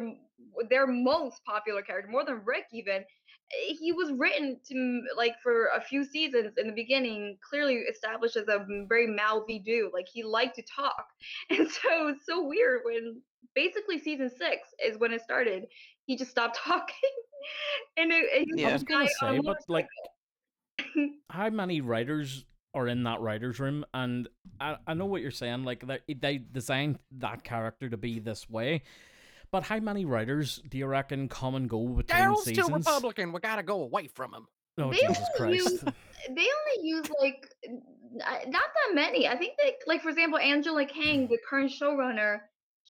Speaker 4: their most popular character more than rick even Eh, he was written to like for a few seasons in the beginning clearly established as a very mouthy dude like he liked to talk. And so it's so weird when basically season six is when it started he just stopped talking. And it, it
Speaker 1: Yeah.
Speaker 2: I was gonna
Speaker 4: guy on a
Speaker 2: say, but like how many writers are in that writers room? And I, I know what you're saying like they, they designed that character to be this way but how many writers do you reckon come and go between
Speaker 3: Daryl's too
Speaker 2: seasons
Speaker 3: Republican. We gotta go away from him.
Speaker 2: oh
Speaker 4: They
Speaker 2: jesus
Speaker 4: only
Speaker 2: christ
Speaker 4: use- they only use like not that many. I think they like for example Angela Kang, the current showrunner.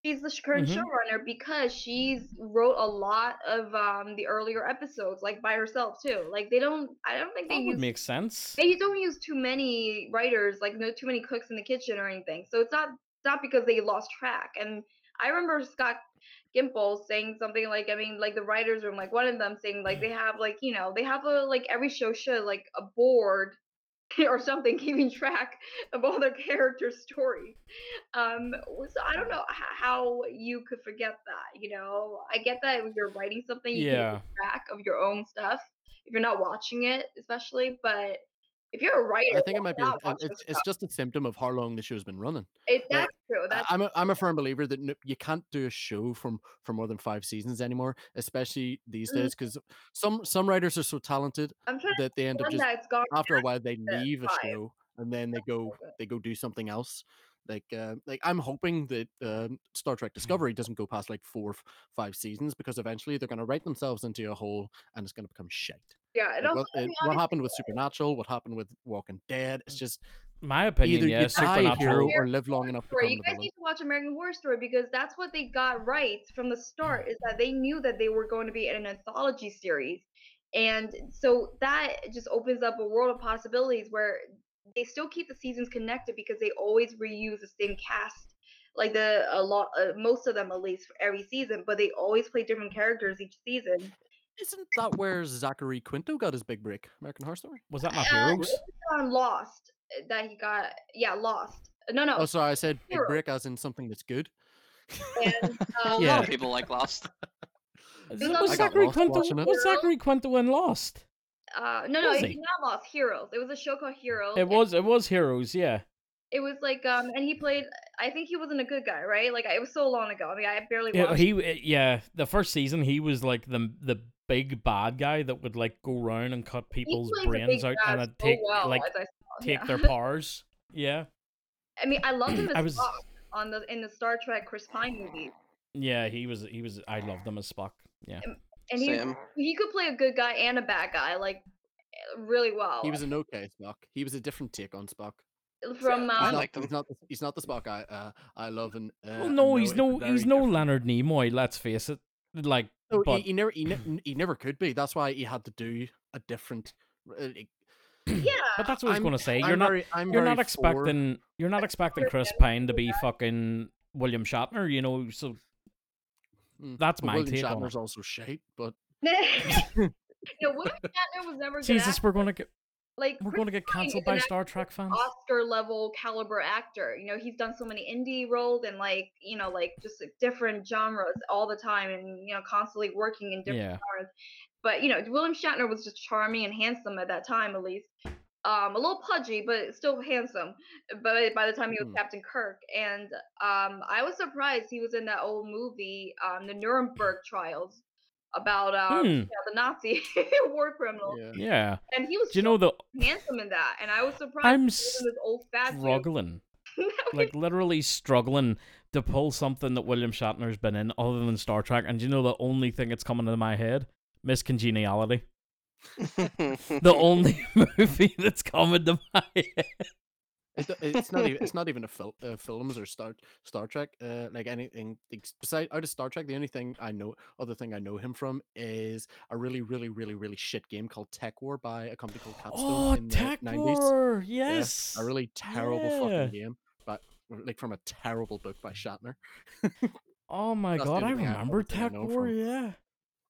Speaker 4: She's the sh- current
Speaker 2: Mhm.
Speaker 4: showrunner because she's wrote a lot of um the earlier episodes like by herself too. Like they don't. I don't think they
Speaker 2: that would
Speaker 4: use.
Speaker 2: make sense
Speaker 4: They don't use too many writers, like no too many cooks in the kitchen or anything. So it's not it's not because they lost track. And I remember Scott Gimple saying something like, I mean, like the writers room, like one of them saying like they have like you know they have a like every show should like a board or something keeping track of all their character stories. Um, so I don't know how you could forget that. You know, I get that if you're writing something, you
Speaker 2: Yeah.
Speaker 4: can keep track of your own stuff if you're not watching it, especially. But if you're a writer,
Speaker 3: I think it might be. a- It's, it's just a symptom of how long the show's been running.
Speaker 4: It,
Speaker 3: like,
Speaker 4: that's true. That's
Speaker 3: I'm a, I'm a firm believer that you can't do a show from for more than five seasons anymore, especially these
Speaker 4: Mm.
Speaker 3: days, because some some writers are so talented that they end up just after a while they leave a show and then they go they go do something else. Like uh, like I'm hoping that um, Star Trek Discovery doesn't go past like four five seasons because eventually they're going to write themselves into a hole and it's going to become shite.
Speaker 4: Yeah, and
Speaker 3: Like,
Speaker 4: also,
Speaker 3: what, it-
Speaker 4: mean,
Speaker 3: what happened with Supernatural? What happened with Walking Dead? It's just
Speaker 2: My opinion,
Speaker 3: either
Speaker 2: yeah,
Speaker 3: you die a hero
Speaker 2: Supernatural.
Speaker 3: or live long enough to
Speaker 4: You guys need to watch American Horror Story because that's what they got right from the start. Is that they knew that they were going to be an anthology series, and so that just opens up a world of possibilities where they still keep the seasons connected because they always reuse the same cast, like the a lot, uh, most of them at least for every season. But they always play different characters each season.
Speaker 3: Isn't that where Zachary Quinto got his big break? American Horror Story.
Speaker 2: Was that my
Speaker 4: Uh,
Speaker 2: Heroes?
Speaker 4: it was on Lost uh, that he got. Yeah, Lost. No, no.
Speaker 3: Oh, sorry, I said big
Speaker 4: Hero.
Speaker 3: break as in something that's good.
Speaker 4: And, um,
Speaker 1: A lot
Speaker 2: Yeah.
Speaker 1: of people like Lost.
Speaker 2: Was
Speaker 4: was
Speaker 3: I
Speaker 4: on
Speaker 3: got
Speaker 2: Zachary Quinto?
Speaker 3: watching.
Speaker 2: Was Zachary Quinto in Lost?
Speaker 4: Uh, no, no,
Speaker 2: Was
Speaker 4: it's
Speaker 2: he?
Speaker 4: not Lost. Heroes. It was a show called Heroes.
Speaker 2: It was. It was Heroes. Yeah.
Speaker 4: It was like, um, and he played. I think he wasn't a good guy, right? Like it was so long ago. I mean, I barely
Speaker 2: Yeah,
Speaker 4: watched.
Speaker 2: he uh, yeah, the first season he was like the the big bad guy that would like go around and cut people's brains out and uh,
Speaker 4: so
Speaker 2: take
Speaker 4: well,
Speaker 2: like
Speaker 4: saw,
Speaker 2: take
Speaker 4: yeah.
Speaker 2: their powers. Yeah.
Speaker 4: I mean, I loved him as
Speaker 2: I was-
Speaker 4: Spock on the in the Star Trek Chris Pine movie,
Speaker 2: Yeah, he was he was I loved him as Spock. Yeah.
Speaker 4: and he
Speaker 1: Same.
Speaker 4: he could play a good guy and a bad guy like really well.
Speaker 3: He was an okay Spock. He was a different take on Spock.
Speaker 4: from
Speaker 1: I
Speaker 4: um,
Speaker 1: like
Speaker 3: He's
Speaker 1: him.
Speaker 3: not. the- He's not the Spock I uh, I love and. Uh,
Speaker 2: Well,
Speaker 3: and
Speaker 2: no, he's no he's no. Leonard Nimoy, let's face it. Like
Speaker 3: No,
Speaker 2: but
Speaker 3: he, he never he, ne- he never could be. That's why he had to do a different. uh, like,
Speaker 4: yeah.
Speaker 2: but that's what I was
Speaker 3: I'm-
Speaker 2: gonna say.
Speaker 3: I'm
Speaker 2: You're not
Speaker 3: very, I'm
Speaker 2: you're
Speaker 3: very
Speaker 2: not
Speaker 3: for-
Speaker 2: expecting you're not expecting Chris
Speaker 4: Understand
Speaker 2: Pine to be fucking William Shatner, you know, so
Speaker 3: Mm,
Speaker 2: that's
Speaker 3: but
Speaker 2: my
Speaker 3: William
Speaker 2: take on
Speaker 3: Shatner's
Speaker 2: it.
Speaker 3: also shite, but
Speaker 4: no, William Shatner was never.
Speaker 2: Jesus, we're gonna get
Speaker 4: like
Speaker 2: we're
Speaker 4: Chris
Speaker 2: gonna get cancelled by Star Trek fans.
Speaker 4: Oscar level caliber actor. You know, he's done so many indie roles and like, you know, like just like, different genres all the time and you know, constantly working in different
Speaker 2: Yeah.
Speaker 4: genres. But you know, William Shatner was just charming and handsome at that time at least. Um, a little pudgy, but still handsome. But by the time he was
Speaker 3: Hmm.
Speaker 4: Captain Kirk, and um, I was surprised he was in that old movie, um, the Nuremberg Trials, about um,
Speaker 2: Hmm.
Speaker 4: yeah, the Nazi war criminals,
Speaker 3: yeah.
Speaker 2: Yeah.
Speaker 4: and he was
Speaker 2: Do you know the
Speaker 4: handsome in that, and I was surprised
Speaker 2: I'm
Speaker 4: he was in this old
Speaker 2: struggling, like literally struggling to pull something that William Shatner's been in other than Star Trek. And do you know the only thing that's coming into my head? Miss Congeniality. The only movie that's coming to my head.
Speaker 3: It, it's not even it's not even a fil- uh, films or Star Star Trek uh, like anything ex- beside out of Star Trek. The only thing I know, other thing I know him from is a really really really really shit game called TekWar by a company called Capstone
Speaker 2: Oh,
Speaker 3: in the
Speaker 2: Tech
Speaker 3: 90s.
Speaker 2: War!
Speaker 3: Yeah,
Speaker 2: Yes.
Speaker 3: a really terrible
Speaker 2: Yeah.
Speaker 3: fucking game, but like from a terrible book by Shatner.
Speaker 2: Oh my
Speaker 3: That's
Speaker 2: god, I
Speaker 3: I-
Speaker 2: remember
Speaker 3: I
Speaker 2: Tech
Speaker 3: know
Speaker 2: War.
Speaker 3: from-
Speaker 2: Yeah.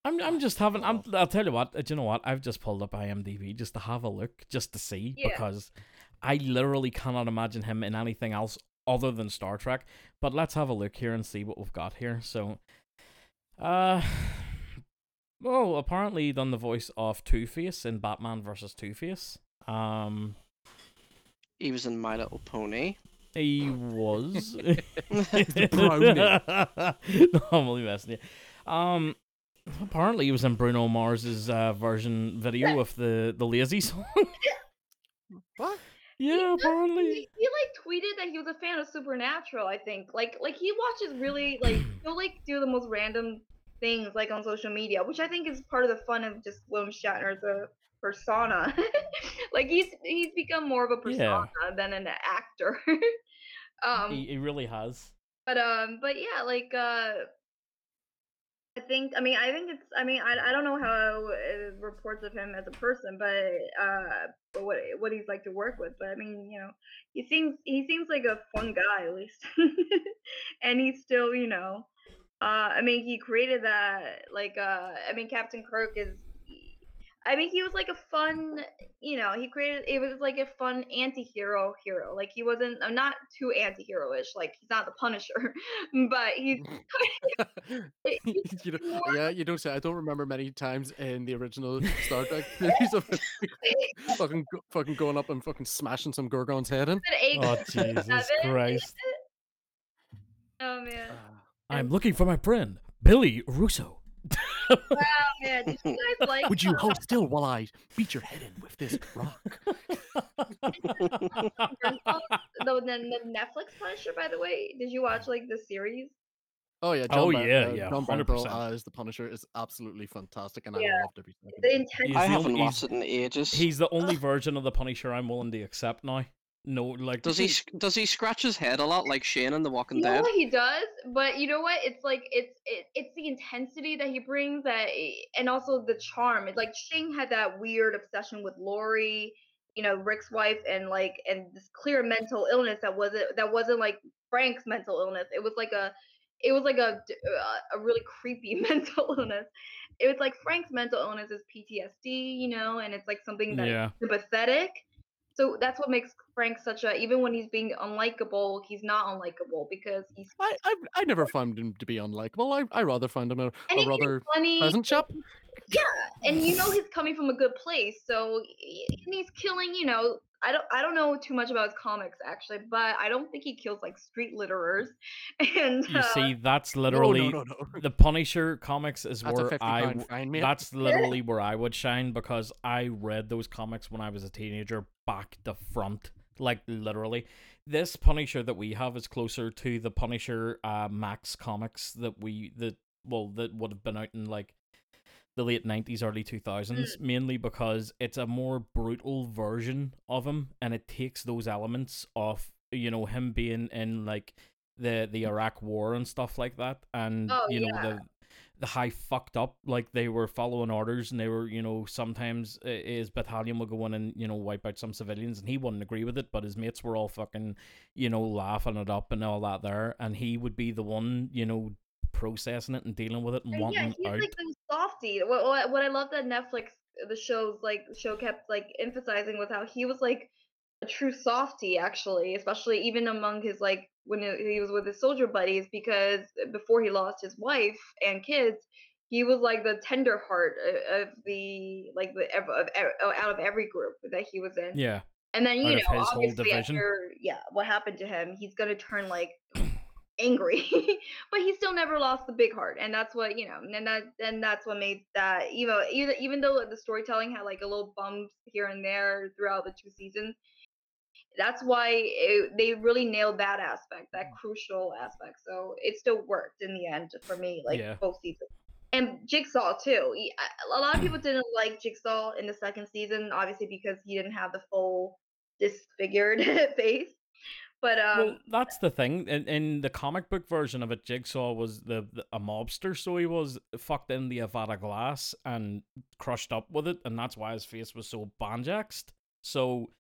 Speaker 2: I'm I'm just having. I'm. I'll tell you what. uh, Do you know what? I've just pulled up IMDb just to have a look, just to see,
Speaker 4: Yeah.
Speaker 2: because I literally cannot imagine him in anything else other than Star Trek. But let's have a look here and see what we've got here. So, uh, well, apparently he done the voice of Two Face in Batman versus Two Face. Um,
Speaker 1: he was in My Little Pony.
Speaker 2: he was.
Speaker 3: The brownie.
Speaker 2: no, I'm only messing you. Um, apparently he was in Bruno Mars's uh, version video of the the Lazy song.
Speaker 3: What?
Speaker 2: Yeah, apparently.
Speaker 4: He, he like tweeted that he was a fan of Supernatural. I think like like he watches really like he'll like do the most random things like on social media, which I think is part of the fun of just William Shatner as a persona. like he's he's become more of a
Speaker 2: Yeah.
Speaker 4: persona than an actor. um,
Speaker 2: He, he really has.
Speaker 4: but um, but yeah, like uh. I think. I mean, I think it's. I mean, I, I don't know how uh, reports of him as a person, but uh, but what what he's like to work with. But I mean, you know, he seems he seems like a fun guy at least, and he's still, you know, Uh, I mean, he created that. Like, uh, I mean, Captain Kirk is. I mean, he was like a fun, you know, he created. It was like a fun anti-hero hero. Like he wasn't uh, not too anti-hero-ish. Like he's not the Punisher, but he's.
Speaker 3: you know, yeah, you don't say. I don't remember many times in the original Star Trek series of fucking fucking going up and fucking smashing some Gorgon's head in.
Speaker 2: Oh Jesus Christ!
Speaker 4: Oh man.
Speaker 3: Ah.
Speaker 2: I'm looking for my friend Billy Russo.
Speaker 4: Wow, man. Did you guys like
Speaker 3: Would you hold still while I beat your head in with this rock?
Speaker 4: the, the, the Netflix Punisher, by the way? Did you watch like the series?
Speaker 3: Oh yeah, Jon
Speaker 2: Oh,
Speaker 3: Bar-
Speaker 2: yeah,
Speaker 3: uh,
Speaker 2: yeah,
Speaker 3: Jon
Speaker 2: 100%.
Speaker 3: Bernthal as the Punisher is absolutely fantastic, and I
Speaker 4: Yeah.
Speaker 3: loved every second.
Speaker 4: The
Speaker 3: it.
Speaker 4: intense.
Speaker 1: I haven't
Speaker 2: only-
Speaker 1: watched it in ages.
Speaker 2: He's the only version of the Punisher I'm willing to accept now. No, like
Speaker 1: Does he does he scratch his head a lot like Shane in The Walking
Speaker 4: You know
Speaker 1: Dead?
Speaker 4: what he does, but you know what? It's like it's it, it's the intensity that he brings that, and also the charm. It's like Shane had that weird obsession with Lori, you know, Rick's wife, and like and this clear mental illness that wasn't that wasn't like Frank's mental illness. It was like a it was like a d- uh, a really creepy mental illness. It was like Frank's mental illness is PTSD, you know, and it's like something that
Speaker 2: yeah,
Speaker 4: sympathetic. So that's what makes Frank such a even when he's being unlikable, he's not unlikable because he's
Speaker 3: I, I I never found him to be unlikable. I I rather found him a, a rather
Speaker 4: funny.
Speaker 3: pleasant chap.
Speaker 4: Yeah, and you know he's coming from a good place, so and he's killing. You know, I don't I don't know too much about his comics actually, but I don't think he kills like street litterers. And
Speaker 2: you
Speaker 4: uh,
Speaker 2: see, that's literally
Speaker 3: no, no, no.
Speaker 2: the Punisher comics is
Speaker 3: That's
Speaker 2: where I
Speaker 3: pound
Speaker 2: w-
Speaker 3: fine.
Speaker 2: That's literally where I would shine because I read those comics when I was a teenager, back to front, like literally. This Punisher that we have is closer to the Punisher uh, Max comics that we that well that would have been out in like the late nineties, early two thousands, mainly because it's a more brutal version of him, and it takes those elements of you know him being in like the the Iraq War and stuff like that, and
Speaker 4: Oh,
Speaker 2: you know
Speaker 4: yeah.
Speaker 2: the the high fucked up like they were following orders and they were you know sometimes uh, his battalion would go in and you know wipe out some civilians and he wouldn't agree with it but his mates were all fucking you know laughing it up and all that there and he would be the one you know processing it and dealing with it and
Speaker 4: and yeah,
Speaker 2: wanting
Speaker 4: he's
Speaker 2: out
Speaker 4: like the softy. What, what what I love that Netflix the shows like show kept like emphasizing was how he was like a true softy actually, especially even among his like when he was with his soldier buddies because eh, before he lost his wife and kids, he was like the tender heart eh, of the like the ev- of, out of every group that he was in.
Speaker 2: yeah
Speaker 4: And then you
Speaker 2: out
Speaker 4: know, obviously
Speaker 2: division.
Speaker 4: after yeah, what happened to him, he's gonna turn like angry, but he still never lost the big heart, and that's what you know, and that and that's what made that you know even even though the storytelling had like a little bumps here and there throughout the two seasons, that's why it, they really nailed that aspect, that crucial aspect. So it still worked in the end for me, like
Speaker 2: Yeah.
Speaker 4: both seasons. And Jigsaw too. He- A lot of people didn't like Jigsaw in the second season, obviously because he didn't have the full disfigured face. But um,
Speaker 2: well, that's the thing. In, in the comic book version of it, Jigsaw was the, the a mobster, so he was fucked in the Avada glass and crushed up with it, and that's why his face was so banjaxed. So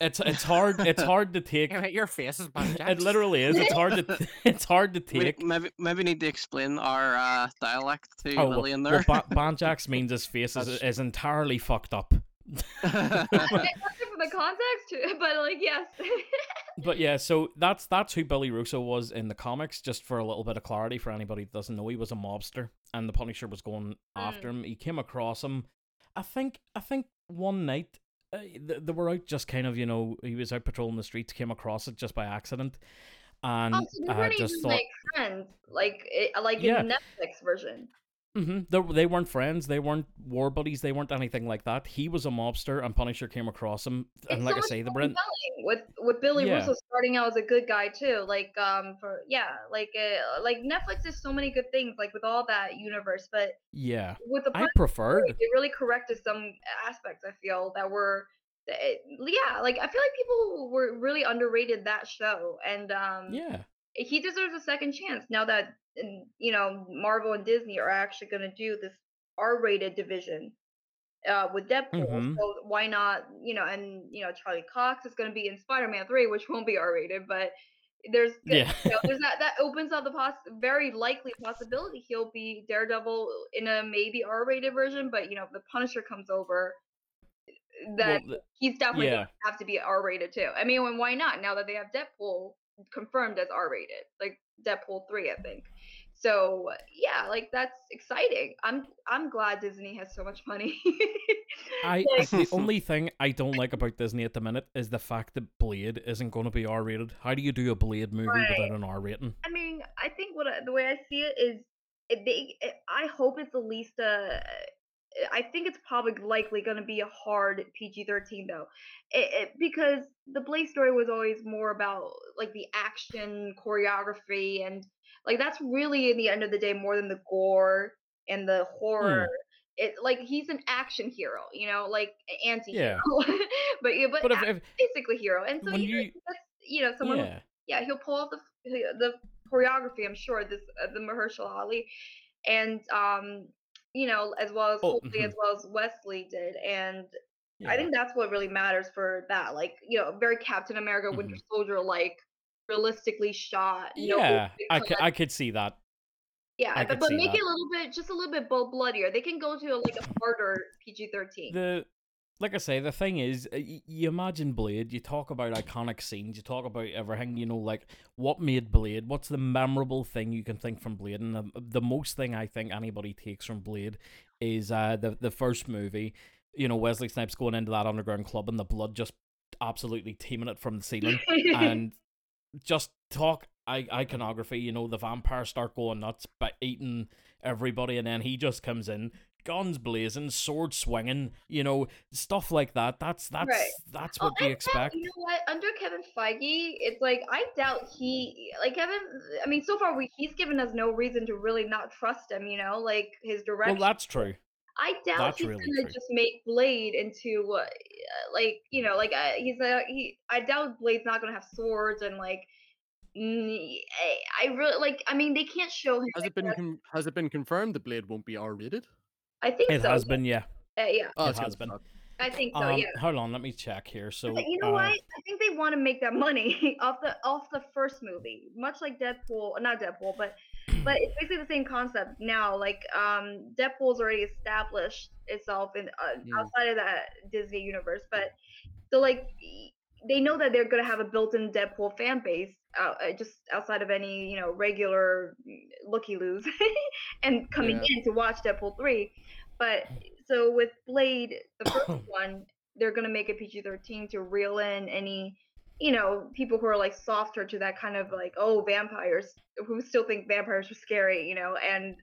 Speaker 2: it's it's hard it's hard to take.
Speaker 3: your face is Banjax.
Speaker 2: It literally is. It's hard to it's hard to
Speaker 1: We
Speaker 2: take.
Speaker 1: maybe maybe need to explain our uh, dialect to
Speaker 2: Oh,
Speaker 1: Lily in
Speaker 2: well,
Speaker 1: there.
Speaker 2: well, ba- banjax means his face is, is entirely fucked up.
Speaker 4: I mean, it for the context, but like yes.
Speaker 2: But yeah, so that's that's who Billy Russo was in the comics. Just for a little bit of clarity for anybody that doesn't know, he was a mobster, and the Punisher was going after him. He came across him. I think I think one night uh, th- they were out just kind of you know he was out patrolling the streets, came across it just by accident, and
Speaker 4: oh, so
Speaker 2: just thought.
Speaker 4: like friends, like it, like
Speaker 2: Yeah.
Speaker 4: in the Netflix version.
Speaker 2: Hmm They, weren't friends. They weren't war buddies. They weren't anything like that. He was a mobster, and Punisher came across him. And
Speaker 4: It's
Speaker 2: like I say, the Brent.
Speaker 4: with with Billy
Speaker 2: Yeah.
Speaker 4: Russo starting out as a good guy too. Like um for yeah, like uh, like Netflix is so many good things like with all that universe, but
Speaker 2: Yeah,
Speaker 4: with the
Speaker 2: I preferred.
Speaker 4: they really corrected some aspects. I feel that were. it- yeah, like I feel like people were really underrated that show, and um,
Speaker 2: Yeah,
Speaker 4: he deserves a second chance now that mm, you know Marvel and Disney are actually going to do this R-rated division uh, with Deadpool.
Speaker 2: Mhm.
Speaker 4: So why not? You know, and you know Charlie Cox is going to be in Spider-Man Three, which won't be R-rated, but there's
Speaker 2: Yeah.
Speaker 4: you know, there's that that opens up the poss very likely possibility he'll be Daredevil in a maybe R-rated version, but you know if the Punisher comes over, then
Speaker 2: Well,
Speaker 4: he's definitely
Speaker 2: yeah.
Speaker 4: have to be R-rated too. I mean, when, why not? Now that they have Deadpool confirmed as R-rated, like Deadpool three, I think. So yeah, like that's exciting. I'm I'm glad Disney has so much money.
Speaker 2: I
Speaker 4: Like-
Speaker 2: the only thing I don't like about Disney at the minute is the fact that Blade isn't going to be R rated. How do you do a Blade movie
Speaker 4: Right.
Speaker 2: without an R rating?
Speaker 4: I mean, I think what the way I see it is, it, they. It, I hope it's at least a. I think it's probably likely going to be a hard PG thirteen though, it, it, because the Blade story was always more about like the action choreography and like that's really in the end of the day more than the gore and the horror. It like he's an action hero, you know, like anti hero, but yeah, but,
Speaker 2: But if,
Speaker 4: basically hero. And so you, that's you know someone who
Speaker 2: yeah,
Speaker 4: yeah, he'll pull off the the choreography. I'm sure this uh, the Mahershala Ali, and um, you know, as well as
Speaker 2: Oh,
Speaker 4: hopefully
Speaker 2: mhm.
Speaker 4: as well as Wesley did, and
Speaker 2: yeah.
Speaker 4: I think that's what really matters for that. Like you know, very Captain America, Winter Soldier, like realistically shot. no
Speaker 2: yeah,
Speaker 4: big
Speaker 2: I, c-. I could see that.
Speaker 4: yeah, but, but make
Speaker 2: that.
Speaker 4: it a little bit, just a little bit bl- bloodier. They can go to like a harder PG-13.
Speaker 2: The like I say, the thing is, uh, you imagine Blade. You talk about iconic scenes. You talk about everything. You know, like what made Blade. What's the memorable thing you can think from Blade? And the, the most thing I think anybody takes from Blade is uh the the first movie. You know, Wesley Snipes going into that underground club and the blood just absolutely teeming it from the ceiling and just talk I- iconography. You know, the vampires start going nuts by eating everybody, and then he just comes in, guns blazing, sword swinging. You know, stuff like that. That's that's
Speaker 4: Right.
Speaker 2: that's
Speaker 4: Oh,
Speaker 2: what we
Speaker 4: and now,
Speaker 2: expect.
Speaker 4: You know what? Under Kevin Feige, it's like I doubt he like Kevin. I mean, so far we he's given us no reason to really not trust him. You know, like his direction.
Speaker 2: Well, that's true.
Speaker 4: I doubt
Speaker 2: that's
Speaker 4: he's
Speaker 2: really
Speaker 4: gonna
Speaker 2: true.
Speaker 4: just make Blade into uh, like you know like uh, he's a he. I doubt Blade's not gonna have swords and like. mm, I, I really like. I mean, they can't show him.
Speaker 3: Has it been con- has it been confirmed the Blade won't be R rated?
Speaker 4: I think
Speaker 2: It
Speaker 4: so.
Speaker 2: has been, yeah.
Speaker 4: Uh, yeah,
Speaker 3: Oh,
Speaker 2: It has been.
Speaker 3: suck.
Speaker 4: I think so.
Speaker 2: Um,
Speaker 4: yeah.
Speaker 2: hold on, let me check here. So,
Speaker 4: But you know
Speaker 2: uh,
Speaker 4: what? I think they want to make that money off the off the first movie, much like Deadpool. Not Deadpool, but but it's basically the same concept now. Like um, Deadpool's already established itself in uh,
Speaker 3: Mm.
Speaker 4: outside of that Disney universe, but so like they know that they're gonna have a built-in Deadpool fan base, uh, uh, just outside of any you know regular looky loos, and coming
Speaker 3: Yeah.
Speaker 4: in to watch Deadpool three. But so with Blade, the first one, they're gonna make it PG thirteen to reel in any, you know, people who are like softer to that kind of like oh vampires who still think vampires are scary, you know, and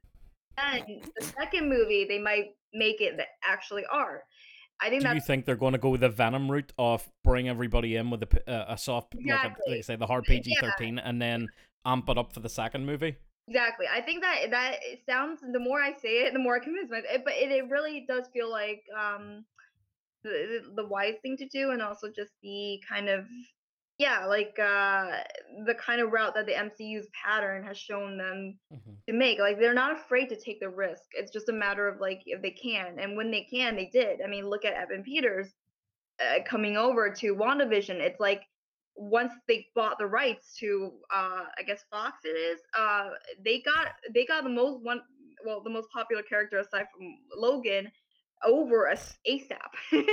Speaker 4: then the second movie they might make it that actually are. I think
Speaker 2: do you think they're going to go with the Venom route of bring everybody in with a, uh, a soft, like, a, like say, the hard PG thirteen, and then amp it up for the second movie?
Speaker 4: exactly. I think that that sounds. The more I say it, the more I convince myself. But it, it really does feel like um the, the the wise thing to do, and also just the kind of yeah, like uh the kind of route that the MCU's pattern has shown them
Speaker 2: mm-hmm.
Speaker 4: to make. Like they're not afraid to take the risk. It's just a matter of like if they can, and when they can, they did. I mean, look at Evan Peters uh, coming over to WandaVision. It's like once they bought the rights to, uh, I guess Fox it is. Uh, they got they got the most one, well, the most popular character aside from Logan over as ASAP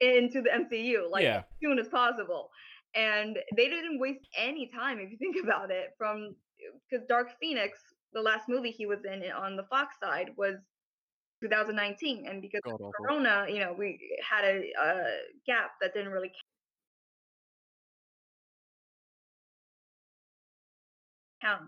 Speaker 4: into the MCU, like
Speaker 2: Yeah.
Speaker 4: as soon as possible. And they didn't waste any time if you think about it. From because Dark Phoenix, the last movie he was in on the Fox side was 2019, and because
Speaker 3: God
Speaker 4: of. Corona, you know, we had a, a gap that didn't really count.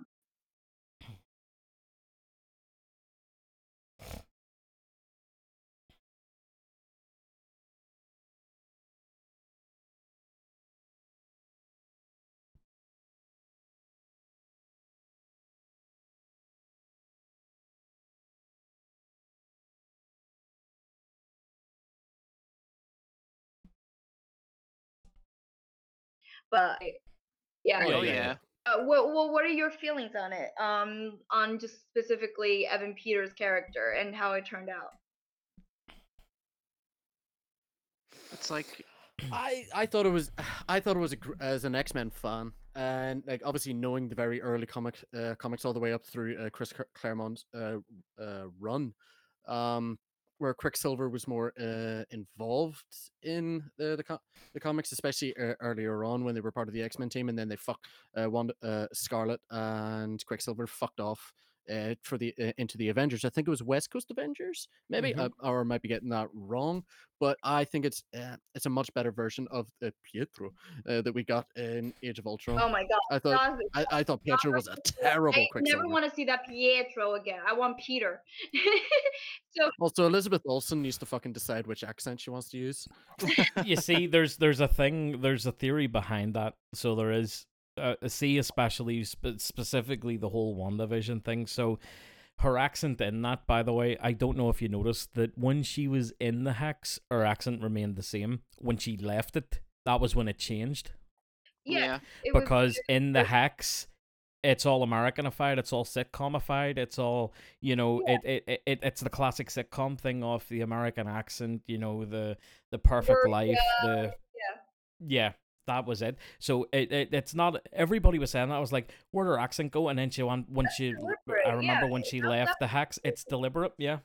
Speaker 4: But yeah,
Speaker 2: Yeah,
Speaker 1: oh
Speaker 2: yeah,
Speaker 1: yeah.
Speaker 4: Uh, well, well, what are your feelings on it? Um, on just specifically Evan Peters' character and how it turned out.
Speaker 1: It's like
Speaker 3: I I thought it was I thought it was a, as an X Men fan. and like obviously knowing the very early comic uh, comics all the way up through uh, Chris Cl- Claremont's uh, uh, run, um, where Quicksilver was more uh, involved in the the, co- the comics, especially earlier on when they were part of the X Men team, and then they fuck uh, one uh, Scarlet and Quicksilver fucked off uh, for the uh, into the Avengers. I think it was West Coast Avengers, maybe,
Speaker 2: Mhm.
Speaker 3: uh, or I might be getting that wrong. But I think it's uh, it's a much better version of uh, Pietro uh, that we got in Age of Ultron.
Speaker 4: Oh my god.
Speaker 3: I thought
Speaker 4: Stop.
Speaker 3: I, I thought Pietro was a terrible
Speaker 4: I never want to see that Pietro again. I want Peter. so
Speaker 3: Also, Elizabeth Olsen needs to fucking decide which accent she wants to use.
Speaker 2: you see, there's there's a thing, there's a theory behind that. So there is, uh, see, especially spe- specifically the whole WandaVision thing. So her accent in that, by the way, I don't know if you noticed that when she was in the hex, her accent remained the same. When she left it, that was when it changed.
Speaker 4: yeah, it was
Speaker 2: Because in the hex, it's all Americanified, it's all sitcomified, it's all you know,
Speaker 4: Yeah.
Speaker 2: it, it, it, it it's the classic sitcom thing of the American accent, you know, the the perfect
Speaker 4: Very,
Speaker 2: life, the
Speaker 4: yeah.
Speaker 2: That was it. So it, it it's not everybody was saying that. I was like, where'd her accent go? And then she went when she I remember
Speaker 4: yeah,
Speaker 2: when she left the hex, it's deliberate, yeah.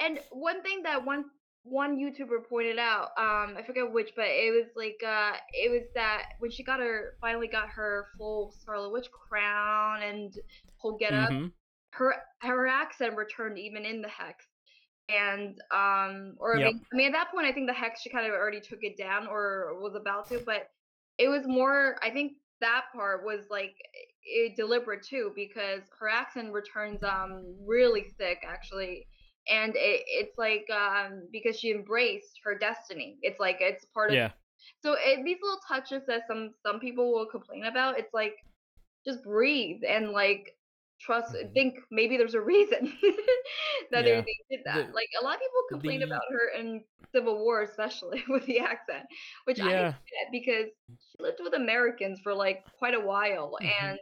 Speaker 4: And one thing that one one YouTuber pointed out, um, I forget which, but it was like uh it was that when she got her finally got her full Scarlet Witch crown and whole get up,
Speaker 2: Mhm.
Speaker 4: her her accent returned even in the hex. And um or I mean, I mean at that point I think the hex she kind of already took it down or was about to, but it was more I think that part was like it, deliberate too because her accent returns um really thick actually and it, it's like um because she embraced her destiny it's like it's part of
Speaker 2: Yeah.
Speaker 4: so it, these little touches that some some people will complain about it's like just breathe and like trust
Speaker 2: Mhm.
Speaker 4: think maybe there's a reason that
Speaker 2: Yeah.
Speaker 4: they, did that
Speaker 2: The-
Speaker 4: like a lot of people complain
Speaker 2: the-
Speaker 4: about her in civil war especially with the accent which i
Speaker 2: Yeah.
Speaker 4: get because she lived with americans for like quite a while
Speaker 2: Mhm.
Speaker 4: and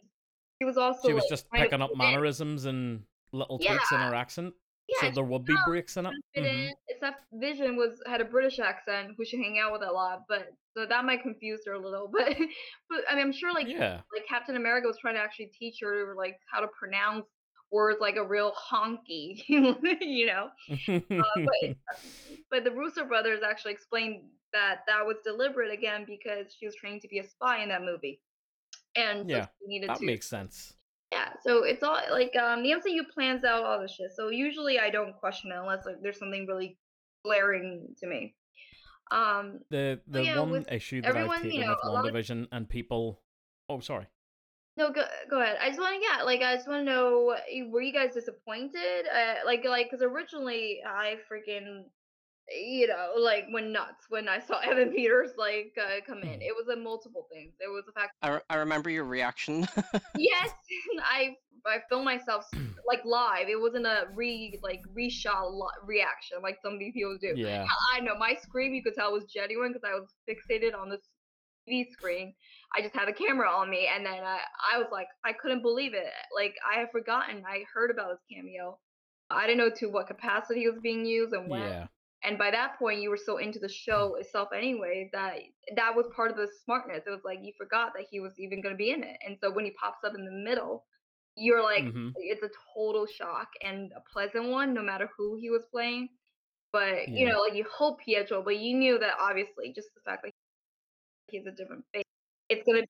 Speaker 4: she was also
Speaker 2: She was
Speaker 4: like,
Speaker 2: just picking up mannerisms and little tweaks in her accent.
Speaker 4: Yeah
Speaker 2: so there would be breaks in it.
Speaker 4: trying to fit
Speaker 2: Mhm.
Speaker 4: except Vision was had a British accent who she hang out with a lot, but so that might confuse her a little. But but I mean, I'm sure like
Speaker 2: Yeah.
Speaker 4: like Captain America was trying to actually teach her like how to pronounce words like a real honky, you know. but but the Russo brothers actually explained that that was deliberate again because she was trained to be a spy in that movie, and so
Speaker 2: Yeah,
Speaker 4: she needed
Speaker 2: that
Speaker 4: to.
Speaker 2: makes sense.
Speaker 4: Yeah, so it's all like um the MCU plans out all this shit. So usually I don't question it unless like there's something really glaring to me. Um
Speaker 2: The the
Speaker 4: yeah,
Speaker 2: one issue that
Speaker 4: everyone,
Speaker 2: I've
Speaker 4: you
Speaker 2: taken
Speaker 4: know,
Speaker 2: with
Speaker 4: lot of-
Speaker 2: and people Oh, sorry.
Speaker 4: no go go ahead. I just want to yeah, like I just want to know were you guys disappointed? Uh, like like cuz originally I freaking you know, like went nuts when I saw Evan Peters like uh, come in.
Speaker 2: Hmm.
Speaker 4: It was a multiple things. It was the fact
Speaker 1: I, re- I remember your reaction.
Speaker 4: yes, I I filmed myself like live. It wasn't a re like reshot li- reaction like some of these people do.
Speaker 2: Yeah.
Speaker 4: I know my scream you could tell was genuine because I was fixated on this TV screen. I just had a camera on me, and then I I was like I couldn't believe it. Like I had forgotten. I heard about his cameo. I didn't know to what capacity it was being used and when.
Speaker 2: Yeah.
Speaker 4: And by that point, you were so into the show itself, anyway, that that was part of the smartness. It was like you forgot that he was even going to be in it, and so when he pops up in the middle, you're like,
Speaker 2: Mhm.
Speaker 4: it's a total shock and a pleasant one, no matter who he was playing. But you know, like you hope Pietro, but you knew that obviously just the fact that he's a different face, it's gonna.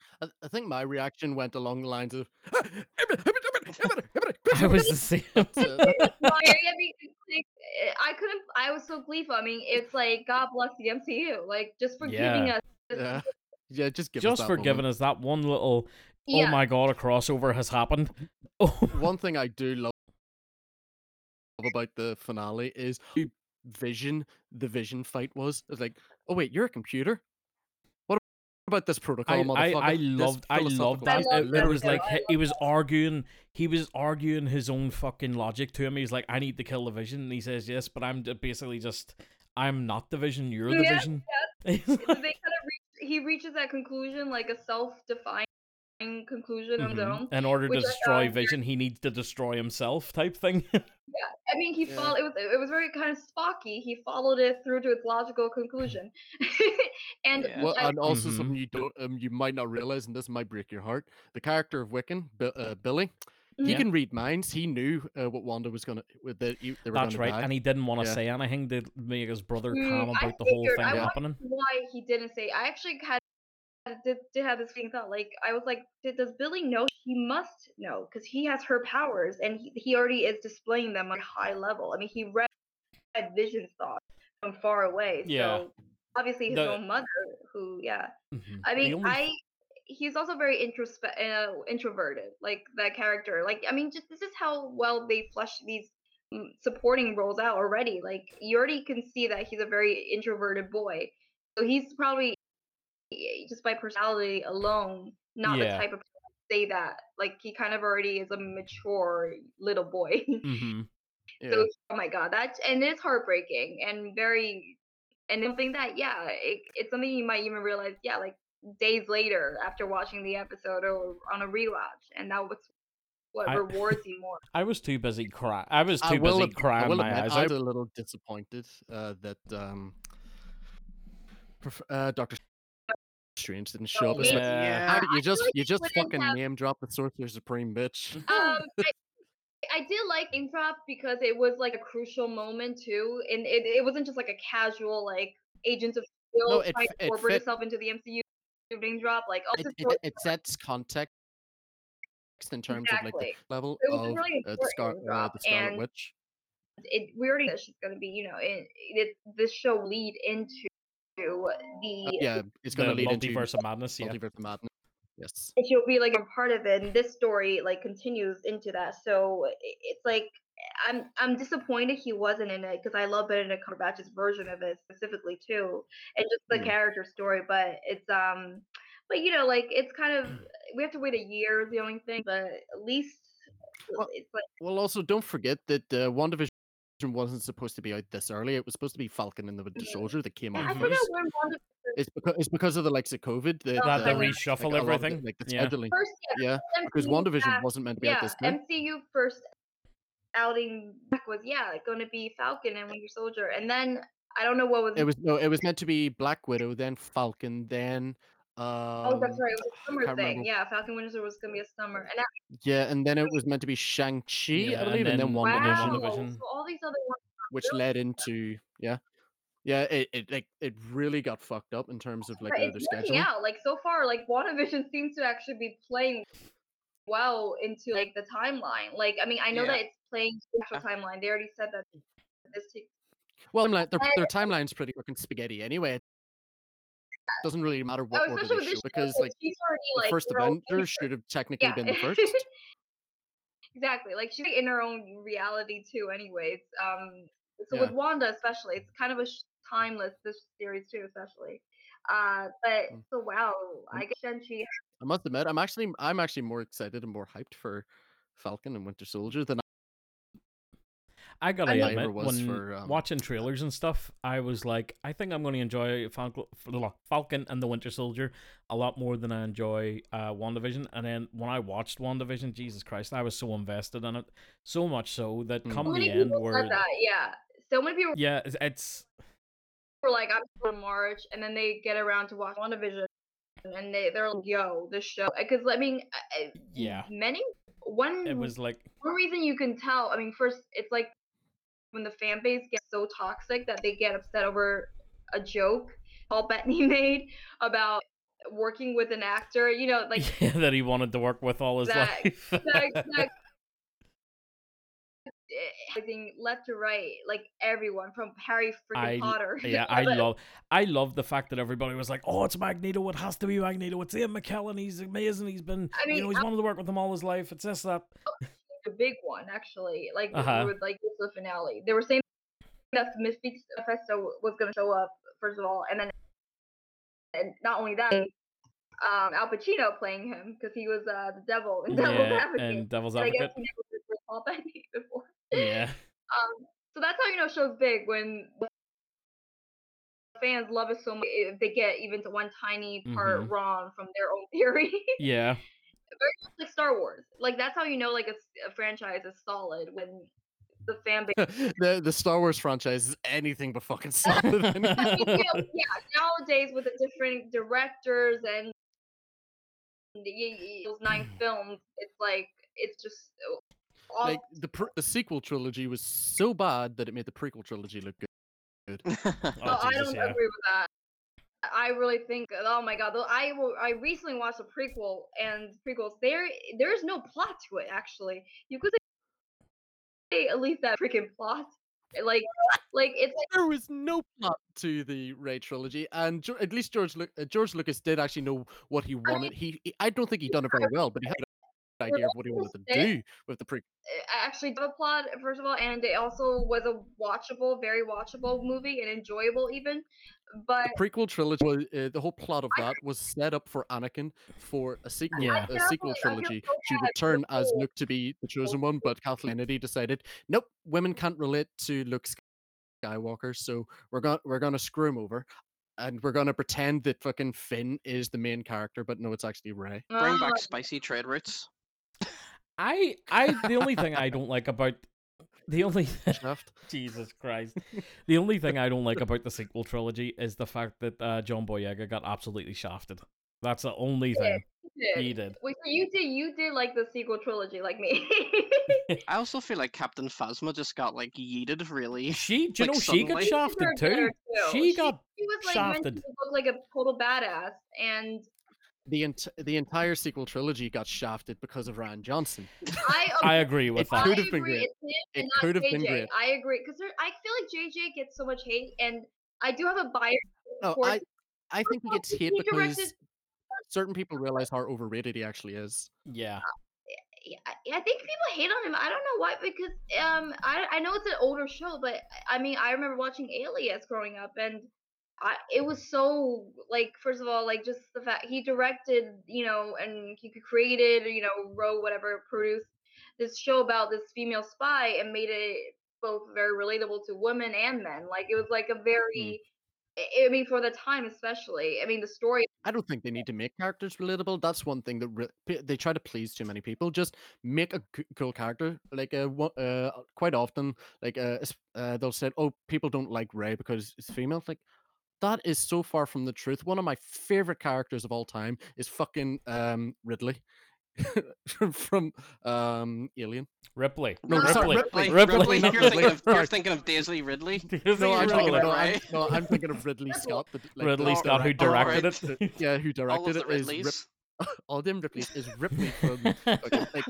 Speaker 3: I think my reaction went along the lines of.
Speaker 2: I was the same.
Speaker 4: Well, yeah, yeah, because, like, eh, I couldn't. I was so gleeful. I mean, it's like God bless the MCU, like just for giving us.
Speaker 3: yeah, yeah, just give
Speaker 2: Just
Speaker 3: us
Speaker 2: for
Speaker 3: that
Speaker 2: giving us that one little oh my god, a crossover has happened. Oh
Speaker 3: One thing I do love about the finale is how Vision, the Vision fight was. It's like, oh wait, you're a computer. What about this protocol,
Speaker 2: I, I,
Speaker 3: motherfucker?
Speaker 2: I
Speaker 3: This
Speaker 2: loved I
Speaker 3: philosophical
Speaker 2: loved that.
Speaker 4: I
Speaker 2: It, it was like he, he was arguing he was arguing his own fucking logic to him. He's like, I need to kill the vision. And he says, Yes, but I'm basically just I'm not the vision, you're the
Speaker 4: Yeah,
Speaker 2: vision.
Speaker 4: so they kind of reach, he reaches that conclusion like a self-defined conclusion of his
Speaker 2: Mhm.
Speaker 4: own.
Speaker 2: In order to destroy
Speaker 4: found
Speaker 2: vision, he needs to destroy himself type thing.
Speaker 4: Yeah, I mean, he
Speaker 3: Yeah.
Speaker 4: followed. It was it was very kind of Spocky. He followed it through to its logical conclusion, and
Speaker 1: Yeah.
Speaker 3: Well,
Speaker 4: I-
Speaker 3: and also
Speaker 2: Mhm.
Speaker 3: something you don't, um, you might not realize, and this might break your heart. The character of Wiccan, Bi- uh, Billy, he
Speaker 2: Yeah.
Speaker 3: can read minds. He knew uh, what Wanda was gonna, with that he- they were
Speaker 2: That's
Speaker 3: gonna
Speaker 2: right,
Speaker 3: die.
Speaker 2: and he didn't want to
Speaker 3: Yeah.
Speaker 2: say anything to make his brother
Speaker 4: Mm,
Speaker 2: calm
Speaker 4: I
Speaker 2: about the whole thing
Speaker 4: I
Speaker 2: happening.
Speaker 4: why he didn't say. I actually had did, did have this feeling thought like I was like, did, does Billy know? He must know because he has her powers and he, he already is displaying them on a high level. I mean, he read Vision's thoughts from far away.
Speaker 2: Yeah.
Speaker 4: So obviously his
Speaker 2: The-
Speaker 4: own mother, who yeah.
Speaker 2: Mhm.
Speaker 4: I mean,
Speaker 2: only-
Speaker 4: I he's also very introspe- uh, introverted, like that character. Like, I mean, just this is how well they flesh these mm, supporting roles out already. Like, you already can see that he's a very introverted boy. So he's probably just by personality alone, not the type of person to say that. Like, he kind of already is a mature little boy.
Speaker 2: Mhm.
Speaker 3: yeah.
Speaker 4: So, oh my god, that and it's heartbreaking and very, and something that yeah, it, it's something you might even realize yeah, like days later after watching the episode or on a rewatch, and that was what
Speaker 2: I-
Speaker 4: rewards you more.
Speaker 2: I was too busy crying. I was too
Speaker 3: I will,
Speaker 2: busy
Speaker 3: ad- I
Speaker 2: crying
Speaker 3: will
Speaker 2: my
Speaker 3: admit,
Speaker 2: eyes
Speaker 3: I was a little disappointed uh, that um, uh, Doctor Strange didn't show up. It's
Speaker 2: Yeah.
Speaker 3: how did you just
Speaker 4: like
Speaker 3: you just fucking
Speaker 4: have-
Speaker 3: name drop the Sorcerer Supreme, bitch.
Speaker 4: Um, I, I did like Drop because it was like a crucial moment too, and it, it wasn't just like a casual like Agents of Shield
Speaker 3: No, it
Speaker 4: trying to
Speaker 3: it
Speaker 4: incorporate
Speaker 3: fit-
Speaker 4: itself into the MCU. Name drop like oh,
Speaker 3: It, it, it sets context in terms of like the level
Speaker 4: It was
Speaker 3: of
Speaker 4: really
Speaker 3: uh, the, Scar- uh, the Scarlet
Speaker 4: and
Speaker 3: Witch.
Speaker 4: it we already know she's gonna be you know it, it this show lead into the
Speaker 3: Uh, yeah, it's going to lead into
Speaker 2: multiverse of madness. Yeah.
Speaker 3: Multiverse of Madness. Yes.
Speaker 4: and she'll be like a part of it and this story like continues into that so it's like i'm i'm disappointed he wasn't in it because i love benedict cumberbatch's version of it specifically too and just the
Speaker 3: Mm.
Speaker 4: character story but it's um but you know like it's kind of we have to wait a year is the only thing but at least
Speaker 3: Well,
Speaker 4: it's like
Speaker 3: Well, also don't forget that uh, WandaVision wasn't supposed to be out this early. It was supposed to be Falcon and the Winter
Speaker 4: Mhm.
Speaker 3: Soldier that came out first. It's because it's because of the likes of COVID that,
Speaker 4: Oh,
Speaker 2: That they
Speaker 3: like,
Speaker 2: reshuffle
Speaker 3: a
Speaker 2: everything.
Speaker 3: it, like the
Speaker 2: yeah.
Speaker 3: scheduling.
Speaker 4: first yeah,
Speaker 3: Yeah, because
Speaker 4: MCU
Speaker 3: WandaVision
Speaker 4: back-
Speaker 3: wasn't meant to be
Speaker 4: yeah
Speaker 3: out this time.
Speaker 4: MCU first outing back was yeah it's going to be Falcon and Winter Soldier and then I don't know what was
Speaker 3: It was no, it was meant to be Black Widow, then Falcon, then
Speaker 4: Oh, that's right. It was a summer thing.
Speaker 3: remember.
Speaker 4: Yeah, Falcon Winter Soldier was gonna be a summer, and that,
Speaker 3: yeah, and then it was meant to be Shang Chi,
Speaker 2: Yeah,
Speaker 3: I
Speaker 2: and
Speaker 3: believe, and then,
Speaker 2: then
Speaker 3: WandaVision,
Speaker 4: wow.
Speaker 2: WandaVision.
Speaker 4: So all these other ones.
Speaker 3: which
Speaker 4: really?
Speaker 3: led into yeah, yeah, it, it like it really got fucked up in terms of like
Speaker 4: Right,
Speaker 3: uh, their
Speaker 4: it's working
Speaker 3: scheduling.
Speaker 4: out. Like so far, like WandaVision seems to actually be playing well into like the timeline. Like I mean, I know
Speaker 1: Yeah.
Speaker 4: that it's playing the actual timeline. They already said that this takes.
Speaker 3: Well, I'm like, their, their timeline's pretty fucking spaghetti anyway. Doesn't really matter what
Speaker 4: Oh,
Speaker 3: order
Speaker 4: especially
Speaker 3: they
Speaker 4: with
Speaker 3: show
Speaker 4: this show,
Speaker 3: because like
Speaker 4: she's already
Speaker 3: the first Avenger should have technically
Speaker 4: Yeah.
Speaker 3: been the first.
Speaker 4: exactly. Like she's in her own reality too. Anyways, um. So
Speaker 3: Yeah.
Speaker 4: with Wanda, especially, it's kind of a sh- timeless this series too, especially. Uh, but
Speaker 3: Mm.
Speaker 4: so wow,
Speaker 3: Mm.
Speaker 4: I guess Shang-Chi
Speaker 3: I must admit, I'm actually I'm actually more excited and more hyped for Falcon and Winter Soldier than
Speaker 2: I gotta
Speaker 4: I mean-
Speaker 2: admit,
Speaker 3: was
Speaker 2: when
Speaker 3: for, um,
Speaker 2: watching trailers and stuff, I was like, I think I'm going to enjoy Falcon, Falcon and the Winter Soldier a lot more than I enjoy uh, WandaVision. And then when I watched WandaVision, Jesus Christ, I was so invested in it, so much so that
Speaker 3: Mm.
Speaker 2: come
Speaker 4: So
Speaker 2: the end,
Speaker 4: people
Speaker 2: where
Speaker 4: that, yeah. So many people
Speaker 2: yeah, it's, it's
Speaker 4: were like, I'm from March, and then they get around to watch WandaVision, and they they're like, yo, this show, because I mean, I- I-
Speaker 2: yeah,
Speaker 4: many one
Speaker 2: it was like
Speaker 4: one reason you can tell. I mean, first, it's like when the fan base gets so toxic that they get upset over a joke Paul Bettany made about working with an actor. You know, like
Speaker 2: yeah, that he wanted to work with all his
Speaker 4: That-
Speaker 2: life.
Speaker 4: Eh, that, that left to right, like everyone from Harry
Speaker 2: I-
Speaker 4: Potter.
Speaker 2: yeah, I love, I love the fact that everybody was like, "Oh, it's Magneto! It has to be Magneto! It's Ian McKellen! He's amazing! He's been,
Speaker 4: I mean,
Speaker 2: you know, he's
Speaker 4: I'm-
Speaker 2: wanted to work with him all his life. It's this that."
Speaker 4: Oh, the big one actually. Like
Speaker 2: Uh-huh.
Speaker 4: with like the finale, they were saying that the Mystique Mephisto was going to show up first of all, and then and not only that, um, Al Pacino playing him because he was uh, the devil in Devil's
Speaker 2: yeah,
Speaker 4: Advocate.
Speaker 2: and Devil's
Speaker 4: But I guess
Speaker 2: Advocate.
Speaker 4: he never did with Paul Bettany before.
Speaker 2: Yeah,
Speaker 4: Um, so that's how you know show's big when fans love it so much. If they get even to one tiny part
Speaker 2: Mhm.
Speaker 4: wrong from their own theory,
Speaker 2: yeah,
Speaker 4: like Star Wars. Like that's how you know like a franchise is solid when the fan base.
Speaker 3: the the Star Wars franchise is anything but fucking solid.
Speaker 4: I mean, you know, yeah, nowadays with the different directors and those nine films, it's like it's just uh, all
Speaker 3: like the pr- the sequel trilogy was so bad that it made the prequel trilogy look good.
Speaker 2: Oh,
Speaker 4: Oh, I don't
Speaker 2: yeah.
Speaker 4: agree with that. I really think, oh my god, though I will, I recently watched a prequel and prequels. There, there is no plot to it. Actually, you could say at least that freaking plot. Like, like it's like
Speaker 3: There was no plot to the Rey trilogy, and at least George uh, George Lucas did actually know what he wanted. He, he I don't think he done it very well, but he had idea of what he wanted to do with the pre.
Speaker 4: I actually did a plot first of all, and it also was a watchable, very watchable movie and enjoyable even. But
Speaker 3: The prequel trilogy, was, uh, the whole plot of that was set up for Anakin for a sequel,
Speaker 2: Yeah.
Speaker 3: a sequel trilogy
Speaker 4: so
Speaker 3: to
Speaker 4: bad
Speaker 3: return as
Speaker 4: people-
Speaker 3: Luke to be the chosen one, but Kathleen Kennedy decided, nope, women can't relate to Luke Skywalker, so we're gonna we're gonna screw him over, and we're gonna pretend that fucking Finn is the main character, but no, it's actually Rey.
Speaker 1: Bring
Speaker 4: uh,
Speaker 1: back spicy trade routes.
Speaker 2: I I the only thing I don't like about the only Jesus Christ. The only thing I don't like about the sequel trilogy is the fact that uh, John Boyega got absolutely shafted. That's the only thing
Speaker 4: did.
Speaker 2: he did.
Speaker 4: Wait, so you did you did like the sequel trilogy like me?
Speaker 1: I also feel like Captain Phasma just got like yeeted really.
Speaker 2: She, do you
Speaker 1: Like,
Speaker 2: know she got shafted
Speaker 4: Her
Speaker 2: too?
Speaker 4: better,
Speaker 2: She got
Speaker 4: She was like meant
Speaker 2: shafted.
Speaker 4: to look like a total badass, and
Speaker 3: The ent- the entire sequel trilogy got shafted because of Rian Johnson.
Speaker 4: I
Speaker 2: I agree with
Speaker 3: It
Speaker 2: that.
Speaker 3: could have been great. It could have been great.
Speaker 4: I agree because I feel like JJ gets so much hate, and I do have a bias.
Speaker 3: No,
Speaker 4: towards-
Speaker 3: I I think he gets hate
Speaker 4: He
Speaker 3: because
Speaker 4: directed-
Speaker 3: certain people realize how overrated he actually is.
Speaker 2: Yeah.
Speaker 4: yeah, I I think people hate on him. I don't know why because um I I know it's an older show, but I mean I remember watching Alias growing up and I it was so like first of all like just the fact he directed you know and he created you know wrote whatever produced this show about this female spy and made it both very relatable to women and men like it was like a very I I mean for the time especially I mean the story
Speaker 3: I don't think they need to make characters relatable. That's one thing that re- they try to please too many people. Just make a cool character. Like uh, uh quite often, like uh, uh they'll say, "Oh, people don't like Rey because it's female." Like that is so far from the truth. One of my favorite characters of all time is fucking um Ridley from um Alien.
Speaker 2: Ripley.
Speaker 3: No,
Speaker 2: Ripley.
Speaker 3: sorry,
Speaker 1: Ripley,
Speaker 2: Ripley,
Speaker 1: Ripley, you're,
Speaker 2: Ripley.
Speaker 1: thinking of, you're thinking of Daisy Ridley.
Speaker 3: No, I'm
Speaker 1: Ridley,
Speaker 3: thinking, no, I'm, no, I'm thinking of Ridley Scott. The, like,
Speaker 2: Ridley
Speaker 3: the
Speaker 2: Scott, who
Speaker 3: director-
Speaker 2: directed it.
Speaker 3: Yeah, who
Speaker 1: All of
Speaker 3: directed
Speaker 1: the
Speaker 3: it is Rip,
Speaker 1: Ridleys.
Speaker 3: all them Ripleys is Ripley from fucking, like,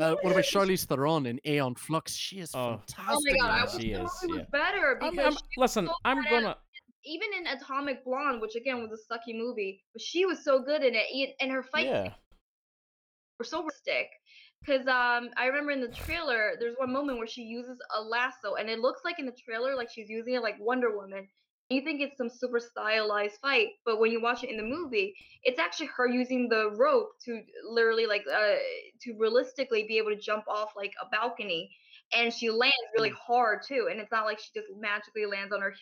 Speaker 3: Uh, what about Charlize Theron in Aeon Flux? She is
Speaker 2: Oh.
Speaker 3: fantastic.
Speaker 4: oh my god I
Speaker 2: yeah,
Speaker 4: wish
Speaker 2: she is,
Speaker 4: was
Speaker 2: yeah.
Speaker 4: better
Speaker 2: I'm, I'm,
Speaker 4: she
Speaker 2: listen,
Speaker 4: so
Speaker 2: I'm
Speaker 4: badass.
Speaker 2: gonna.
Speaker 4: Even in Atomic Blonde, which again was a sucky movie, but she was so good in it, and her fights
Speaker 2: Yeah.
Speaker 4: were so realistic. Because um, I remember in the trailer, there's one moment where she uses a lasso, and it looks like in the trailer like she's using it like Wonder Woman. You think it's some super stylized fight, but when you watch it in the movie, it's actually her using the rope to literally like uh, to realistically be able to jump off like a balcony, and she lands really hard too. And it's not like she just magically lands on her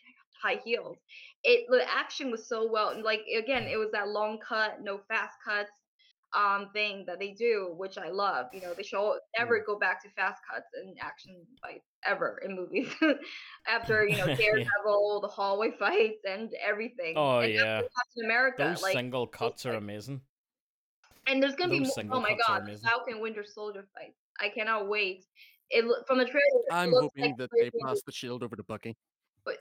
Speaker 4: high heels. It the action was so well, like again, it was that long cut, no fast cuts um thing that they do, which I love. You know, they show never go back to fast cuts and action fights ever in movies. After you know
Speaker 2: Yeah.
Speaker 4: Daredevil, the hallway fights, and everything.
Speaker 2: Oh,
Speaker 4: and
Speaker 2: yeah.
Speaker 4: Captain America,
Speaker 2: Those
Speaker 4: like,
Speaker 2: single cuts are
Speaker 4: like-
Speaker 2: amazing.
Speaker 4: and there's gonna be more. Oh my god. Falcon Winter Soldier fight! I cannot wait. It from the trailer.
Speaker 3: I'm hoping
Speaker 4: like
Speaker 3: that they pass the shield over to Bucky.
Speaker 4: be-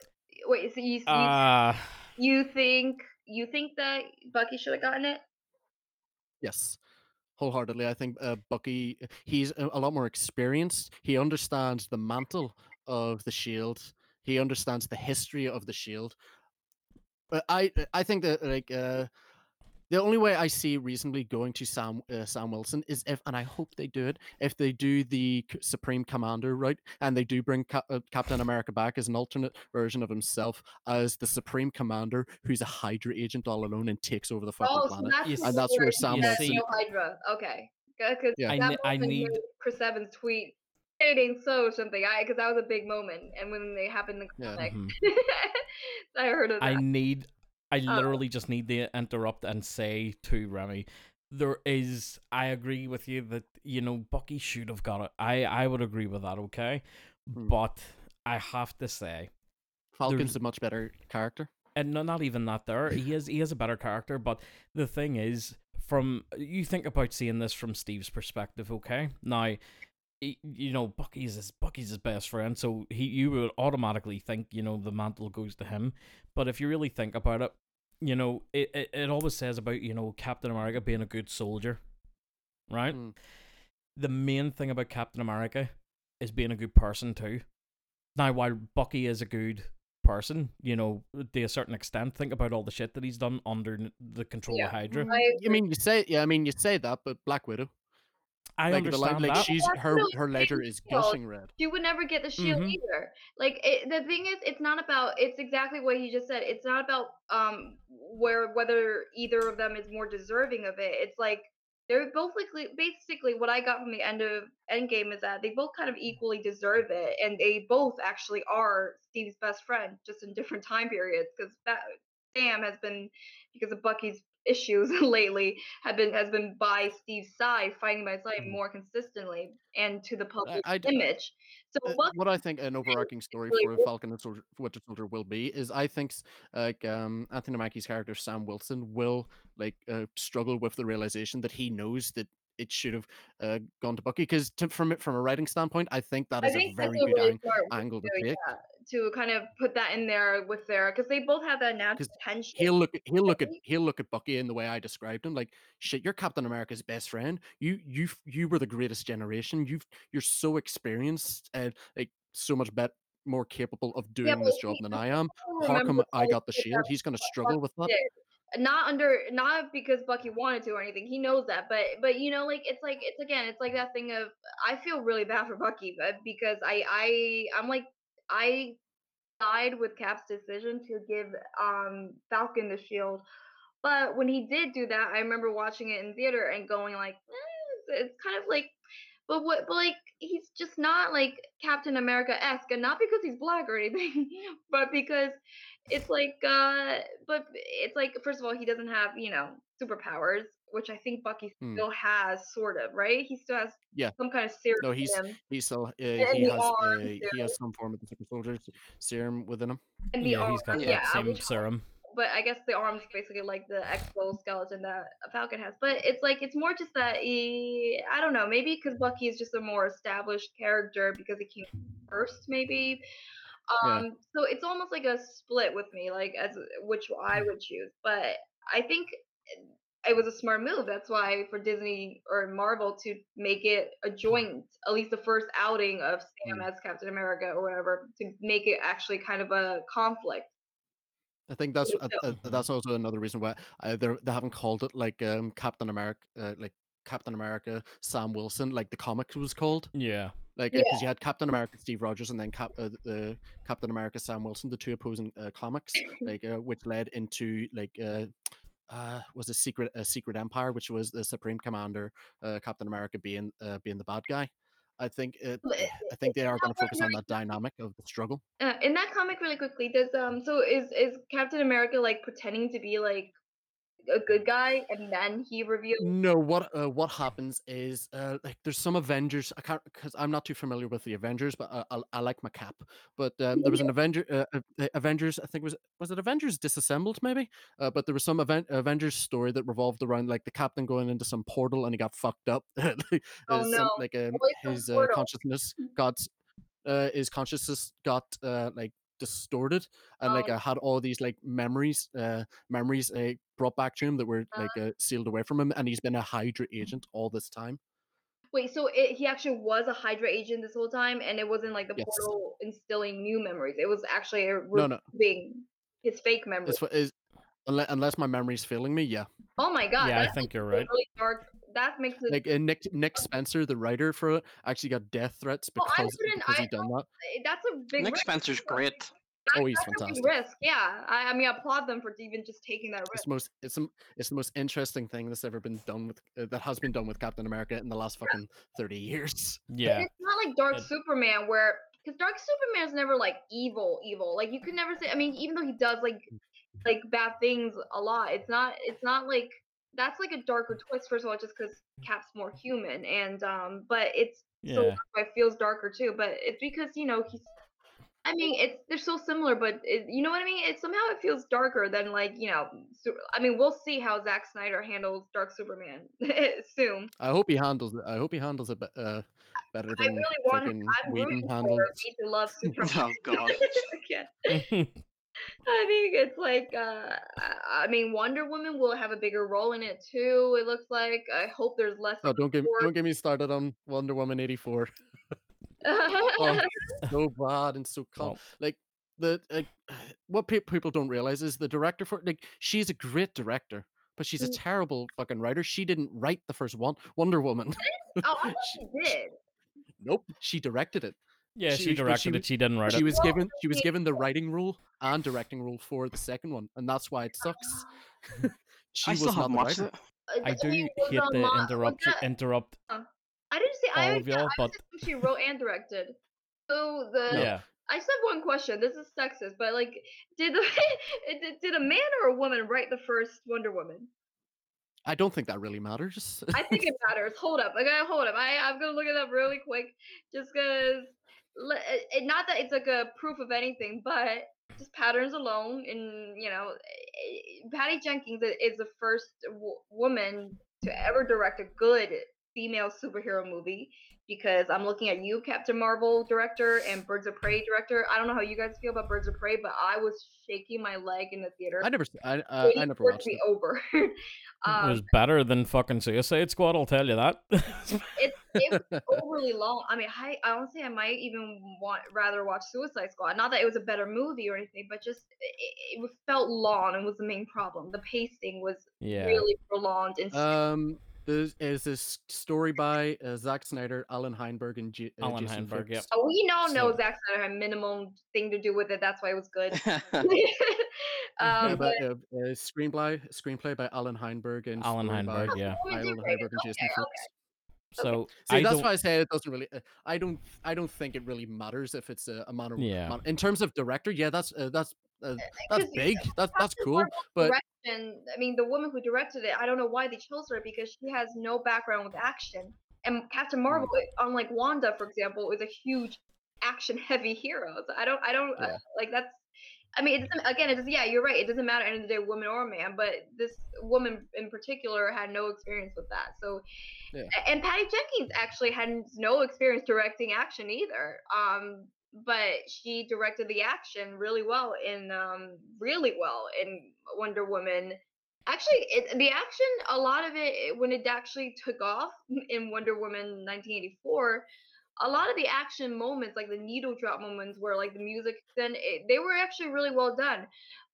Speaker 4: Wait, so you you,
Speaker 2: Uh,
Speaker 4: you think you think that Bucky should have gotten it?
Speaker 3: Yes, wholeheartedly. I think uh, Bucky. He's a, a lot more experienced. He understands the mantle of the shield. He understands the history of the shield. But I, I think that like uh, the only way I see reasonably going to Sam uh, Sam Wilson is if, and I hope they do it, if they do the Supreme Commander right, and they do bring Cap- uh, Captain America back as an alternate version of himself as the Supreme Commander, who's a Hydra agent all alone and takes over the fucking
Speaker 4: Oh, so
Speaker 3: planet.
Speaker 4: that's
Speaker 2: You
Speaker 4: the
Speaker 2: s-
Speaker 3: And that's where
Speaker 4: where
Speaker 3: Sam
Speaker 2: You
Speaker 4: that's no Hydra. Okay, because
Speaker 3: Yeah.
Speaker 2: I
Speaker 4: that
Speaker 2: ne- I need-
Speaker 4: with Chris Evans tweet. It ain't so or something. I because that was a big moment, and when they happened in the
Speaker 3: Yeah.
Speaker 4: comic,
Speaker 2: mhm.
Speaker 4: I heard of that.
Speaker 2: I need. I
Speaker 4: Oh.
Speaker 2: literally just need to interrupt and say to Remy, there is I agree with you that you know Bucky should have got it. I I would agree with that, okay?
Speaker 3: Hmm.
Speaker 2: But I have to say
Speaker 3: Falcon's a much better character.
Speaker 2: and no, not even that there. He is he is a better character, but the thing is from you think about seeing this from Steve's perspective, okay? Now you know Bucky's his Bucky's his best friend, so he you would automatically think you know the mantle goes to him. But if you really think about it, you know it it, it always says about you know Captain America being a good soldier, right?
Speaker 3: Mm.
Speaker 2: The main thing about Captain America is being a good person too. Now, while Bucky is a good person, you know, to a certain extent, think about all the shit that he's done under the control
Speaker 4: Yeah.
Speaker 2: of Hydra.
Speaker 4: I
Speaker 3: I mean, you say yeah. I mean, you say that, but Black Widow,
Speaker 2: I
Speaker 3: like the
Speaker 2: understand
Speaker 3: line, like
Speaker 2: that.
Speaker 3: she's
Speaker 4: That's
Speaker 3: her
Speaker 4: really
Speaker 3: her ledger is
Speaker 4: deal.
Speaker 3: gushing red.
Speaker 4: she would never get the shield
Speaker 2: Mhm.
Speaker 4: either. Like it, the thing is, it's not about. It's exactly what he just said. It's not about um where whether either of them is more deserving of it. It's like they're both like basically what I got from the end of Endgame is that they both kind of equally deserve it, and they both actually are Steve's best friend, just in different time periods. Because Sam has been because of Bucky's issues lately have been has been by Steve's side, fighting by side
Speaker 3: Mhm.
Speaker 4: more consistently and to the public
Speaker 3: I d-
Speaker 4: image. So
Speaker 3: Uh,
Speaker 4: Bucky
Speaker 3: what I think an overarching story for. Falcon and Soldier, Winter Soldier will be is I think like um, Anthony Mackie's character Sam Wilson will like uh, struggle with the realization that he knows that it should have uh, gone to Bucky because from it from a writing standpoint, I think that
Speaker 4: I
Speaker 3: is a
Speaker 4: think that's
Speaker 3: very
Speaker 4: a
Speaker 3: good ang- angle to
Speaker 4: to,
Speaker 3: take.
Speaker 4: yeah, to kind of put that in there with their because they both have that natural tension.
Speaker 3: He'll look at he'll look at he'll look at Bucky in the way I described him, like shit. You're Captain America's best friend. You you you were the greatest generation. You've you're so experienced and like so much better more capable of doing
Speaker 4: but
Speaker 3: this job than I am. How come I got the shield? He's gonna struggle with that.
Speaker 4: Not under not because Bucky wanted to or anything. He knows that, but but you know, like it's like it's again, it's like that thing of I feel really bad for Bucky, but because I I I'm like I side with Cap's decision to give um Falcon the shield. But when he did do that, I remember watching it in theater and going like, eh, it's, it's kind of like, but what? But like, he's just not like Captain America esque, and not because he's black or anything, but because it's like, uh, but it's like, first of all, he doesn't have you know superpowers, which I think Bucky
Speaker 3: Hmm.
Speaker 4: still has, sort of, right? He still has
Speaker 3: Yeah.
Speaker 4: some kind of serum
Speaker 3: No, he's
Speaker 4: him,
Speaker 3: he's still uh, he has uh, he has some form of the super soldier serum within him.
Speaker 4: and the
Speaker 2: yeah,
Speaker 4: arm,
Speaker 2: he's got
Speaker 4: yeah,
Speaker 2: that same serum.
Speaker 4: but I guess the arm's basically like the exoskeleton that a Falcon has. But it's like it's more just that he, I don't know, maybe because Bucky is just a more established character because he came first, maybe.
Speaker 3: Yeah.
Speaker 4: Um, so it's almost like a split with me, like as which I would choose. But I think it was a smart move. That's why for Disney or Marvel to make it a joint, at least the first outing of Sam
Speaker 3: Mm.
Speaker 4: as Captain America or whatever, to make it actually kind of a conflict.
Speaker 3: I think that's uh,
Speaker 4: so.
Speaker 3: uh, that's also another reason why uh, they they haven't called it like um, Captain America, uh, like Captain America Sam Wilson, like the comic was called.
Speaker 2: Yeah.
Speaker 3: Like because you had Captain America Steve Rogers and then Cap uh, the Captain America Sam Wilson, the two opposing uh, comics, like uh, which led into like uh, was a secret a secret empire, which was the Supreme Commander uh, Captain America being uh, being the bad guy. I think it, I think they are going to focus on that dynamic of the struggle.
Speaker 4: Uh, in that comic, really quickly, does um, so is is Captain America like pretending to be like a good guy, and then he reveals?
Speaker 3: No, what uh, what happens is uh, like there's some Avengers. I can't because I'm not too familiar with the Avengers, but I, I, I like my cap. But um, there was an Avenger, uh, uh, uh, Avengers. I think was was it Avengers Disassembled maybe? Uh, but there was some event, Avengers story that revolved around like the captain going into some portal and he got fucked up. Like,
Speaker 4: Oh,
Speaker 3: uh, some-
Speaker 4: no.
Speaker 3: Like um, his uh, consciousness got uh, his consciousness got uh, like distorted and like
Speaker 4: Oh.
Speaker 3: uh, had all these like memories uh memories uh, brought back to him that were like uh, sealed away from him and he's been a hydra agent all this time
Speaker 4: Wait, so it, he actually was a Hydra agent this whole time, and it wasn't like the
Speaker 3: Yes.
Speaker 4: portal instilling new memories. It was actually a
Speaker 3: No, no.
Speaker 4: his fake memories.
Speaker 3: As, fa- as, unless, unless my memory's failing me yeah
Speaker 4: Oh my god!
Speaker 2: Yeah, I think you're right.
Speaker 4: Really dark. That makes it.
Speaker 3: like uh, nick nick spencer the writer for it actually got death threats because,
Speaker 4: wouldn't-
Speaker 3: because he done that
Speaker 4: that's a big.
Speaker 1: Nick
Speaker 4: risk.
Speaker 1: Spencer's great.
Speaker 3: Oh, he's
Speaker 4: That's a big
Speaker 3: fantastic.
Speaker 4: risk. Yeah, I, I mean, I applaud them for even just taking that risk.
Speaker 3: it's
Speaker 4: risk.
Speaker 3: the most it's the, it's the most interesting thing that's ever been done with uh, that has been done with captain america in the last fucking 30 years
Speaker 4: But
Speaker 2: Yeah.
Speaker 4: it's not like Dark
Speaker 2: But-
Speaker 4: Superman where because Dark Superman's never like evil, evil. Like you could never say. I mean, even though he does like like bad things a lot, it's not. It's not like that's like a darker twist. First of all, just because Cap's more human, and um, but it's so
Speaker 2: Yeah.
Speaker 4: why it feels darker too. But it's because you know he's. I mean, it's they're so similar, but it, you know what I mean. It somehow it feels darker than like you know. I mean, we'll see how Zack Snyder handles Dark Superman soon.
Speaker 3: I hope he handles it. I hope he handles it uh, better than I
Speaker 4: really want him. I'm
Speaker 3: Whedon
Speaker 4: rooting for me to love Superman.
Speaker 1: Oh God.
Speaker 4: I think it's like uh I I mean Wonder Woman will have a bigger role in it too. It looks like. I hope there's less.
Speaker 3: Oh, don't get
Speaker 4: Or-
Speaker 3: don't get me started on Wonder Woman eighty four. Oh, so bad and so calm.
Speaker 2: Well,
Speaker 3: Like the like, what pe- people don't realize is the director for like she's a great director, but she's a
Speaker 4: Mm.
Speaker 3: terrible fucking writer. She didn't write the first one Wonder Woman.
Speaker 4: oh, I thought
Speaker 3: She-
Speaker 4: she did.
Speaker 3: nope, she directed it.
Speaker 2: Yeah,
Speaker 3: She-
Speaker 2: she,
Speaker 3: but
Speaker 2: directed
Speaker 3: she
Speaker 2: it. She didn't write
Speaker 3: She
Speaker 2: it.
Speaker 3: was given she was given the writing rule and directing rule for the second one, and that's why it sucks. she
Speaker 1: I
Speaker 3: was
Speaker 1: still
Speaker 3: not
Speaker 1: haven't
Speaker 3: the
Speaker 1: watched it.
Speaker 4: Uh,
Speaker 2: I
Speaker 4: I
Speaker 2: do
Speaker 4: mean, was
Speaker 2: hate
Speaker 4: it
Speaker 2: to
Speaker 4: a lot- was
Speaker 2: interrupt
Speaker 4: that-
Speaker 2: interrupt
Speaker 4: I didn't say I,
Speaker 2: of y'all,
Speaker 4: I
Speaker 2: but
Speaker 4: she wrote and directed. So the
Speaker 2: yeah.
Speaker 4: I just have one question. This is sexist, but like, did the did, did a man or a woman write the first Wonder Woman?
Speaker 3: I don't think that really matters.
Speaker 4: I think it matters. Hold up. I gotta hold up. I, I'm gonna look it up really quick just because it, not that it's like a proof of anything, but just patterns alone. And, you know, eh, Patty Jenkins is the first w- woman to ever direct a good female superhero movie because I'm looking at you, Captain Marvel director, and Birds of Prey director. I don't know how you guys feel about Birds of Prey, but I was shaking my leg in the theater.
Speaker 3: I never s- I uh, I never
Speaker 4: for it to
Speaker 3: watched
Speaker 4: be
Speaker 3: it.
Speaker 4: over.
Speaker 2: it
Speaker 4: um,
Speaker 2: was better than fucking Suicide Squad, I'll tell you that.
Speaker 4: it's it was overly long. I mean, I I honestly I might even want rather watch Suicide Squad. Not that it was a better movie or anything, but just it, it felt long and was the main problem. The pacing was
Speaker 2: yeah.
Speaker 4: really prolonged and
Speaker 3: Um, there's is this story by uh, Zack Snyder, Allan Heinberg, and J- uh,
Speaker 2: Allan
Speaker 3: Jason
Speaker 2: Heinberg, yep.
Speaker 4: Oh, we all know
Speaker 2: so-
Speaker 4: Zack Snyder had minimum thing to do with it. That's why it was good.
Speaker 3: Yeah,
Speaker 4: um,
Speaker 3: but uh, uh, screenplay screenplay by Allan Heinberg and
Speaker 2: Allan
Speaker 3: story by
Speaker 2: Heinberg, yeah.
Speaker 4: Women Allan.
Speaker 3: Heinberg and Jason
Speaker 4: Okay,
Speaker 3: Fuchs.
Speaker 2: So
Speaker 3: See,
Speaker 2: I
Speaker 3: that's
Speaker 2: don't,
Speaker 3: why I say it doesn't really. Uh, I don't. I don't think it really matters if it's a, a man
Speaker 2: Yeah.
Speaker 3: man. In terms of director, yeah, that's uh, that's uh, that's big. That's that's cool. But
Speaker 4: direction, I mean, the woman who directed it, I don't know why they chose her because she has no background with action. And Captain Marvel,
Speaker 3: Hmm.
Speaker 4: unlike Wanda, for example, is a huge action-heavy hero. So I don't, I don't uh, like that's. I mean, it doesn't. Again, it doesn't. Yeah, you're right. It doesn't matter at the end of the day, woman or man. But this woman in particular had no experience with that. So,
Speaker 3: Yeah.
Speaker 4: and Patty Jenkins actually had no experience directing action either. Um, but she directed the action really well in um really well in Wonder Woman. Actually, it, the action, a lot of it, when it actually took off in Wonder Woman 1984, a lot of the action moments, like the needle drop moments, where like the music, then it, they were actually really well done.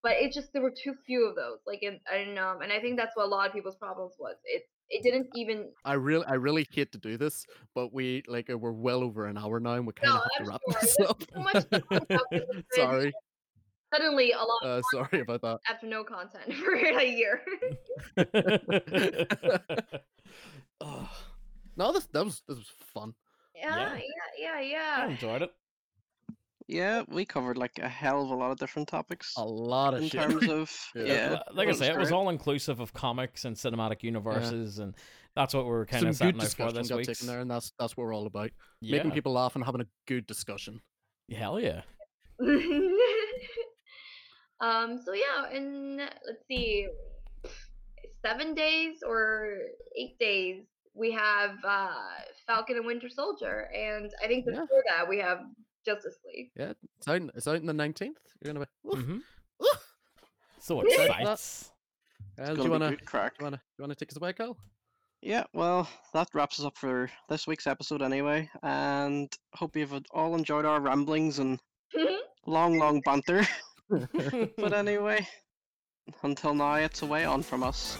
Speaker 4: But it just there were too few of those. Like, and and um, and I think that's what a lot of people's problems was. It it didn't even.
Speaker 3: I really, I really hate to do this, but we like uh, we're well over an hour now, and we kind
Speaker 4: No,
Speaker 3: of have
Speaker 4: I'm
Speaker 3: to wrap
Speaker 4: sure.
Speaker 3: this up.
Speaker 4: so much to talk about with this.
Speaker 3: Sorry,
Speaker 4: Suddenly, a lot
Speaker 3: uh, sorry about that.
Speaker 4: after no content for a year.
Speaker 3: oh. No, this that was this was fun.
Speaker 4: yeah,
Speaker 2: Yeah.
Speaker 4: yeah, yeah,
Speaker 2: I enjoyed it.
Speaker 1: Yeah, we covered like a hell of a lot of different topics
Speaker 3: A lot of
Speaker 1: in
Speaker 3: shit.
Speaker 1: terms of
Speaker 3: Yeah.
Speaker 1: yeah.
Speaker 2: Like I say, it was all inclusive of comics and cinematic universes, and that's what we were kind
Speaker 3: Some
Speaker 2: of setting
Speaker 3: good
Speaker 2: out for this
Speaker 3: got
Speaker 2: week.
Speaker 3: taken there, and that's that's what we're all about.
Speaker 2: Yeah,
Speaker 3: Making people laugh and having a good discussion.
Speaker 2: hell yeah.
Speaker 4: um. So yeah, and let's see, seven days or eight days we have uh Falcon and Winter Soldier, and I think
Speaker 3: Yeah.
Speaker 4: before that we have Justice League.
Speaker 3: Yeah, it's out. It's out on the nineteenth. You're gonna be. Oof,
Speaker 2: hmm. So
Speaker 3: Excited for that.
Speaker 2: excites.
Speaker 3: Uh,
Speaker 1: It's
Speaker 3: do
Speaker 1: gonna
Speaker 3: you wanna?
Speaker 1: crack.
Speaker 3: Do you wanna? Do you wanna take us away, Kyle?
Speaker 1: Yeah, well, that wraps us up for this week's episode anyway, and hope you've all enjoyed our ramblings and long, long banter. but anyway, until now, it's away on from us.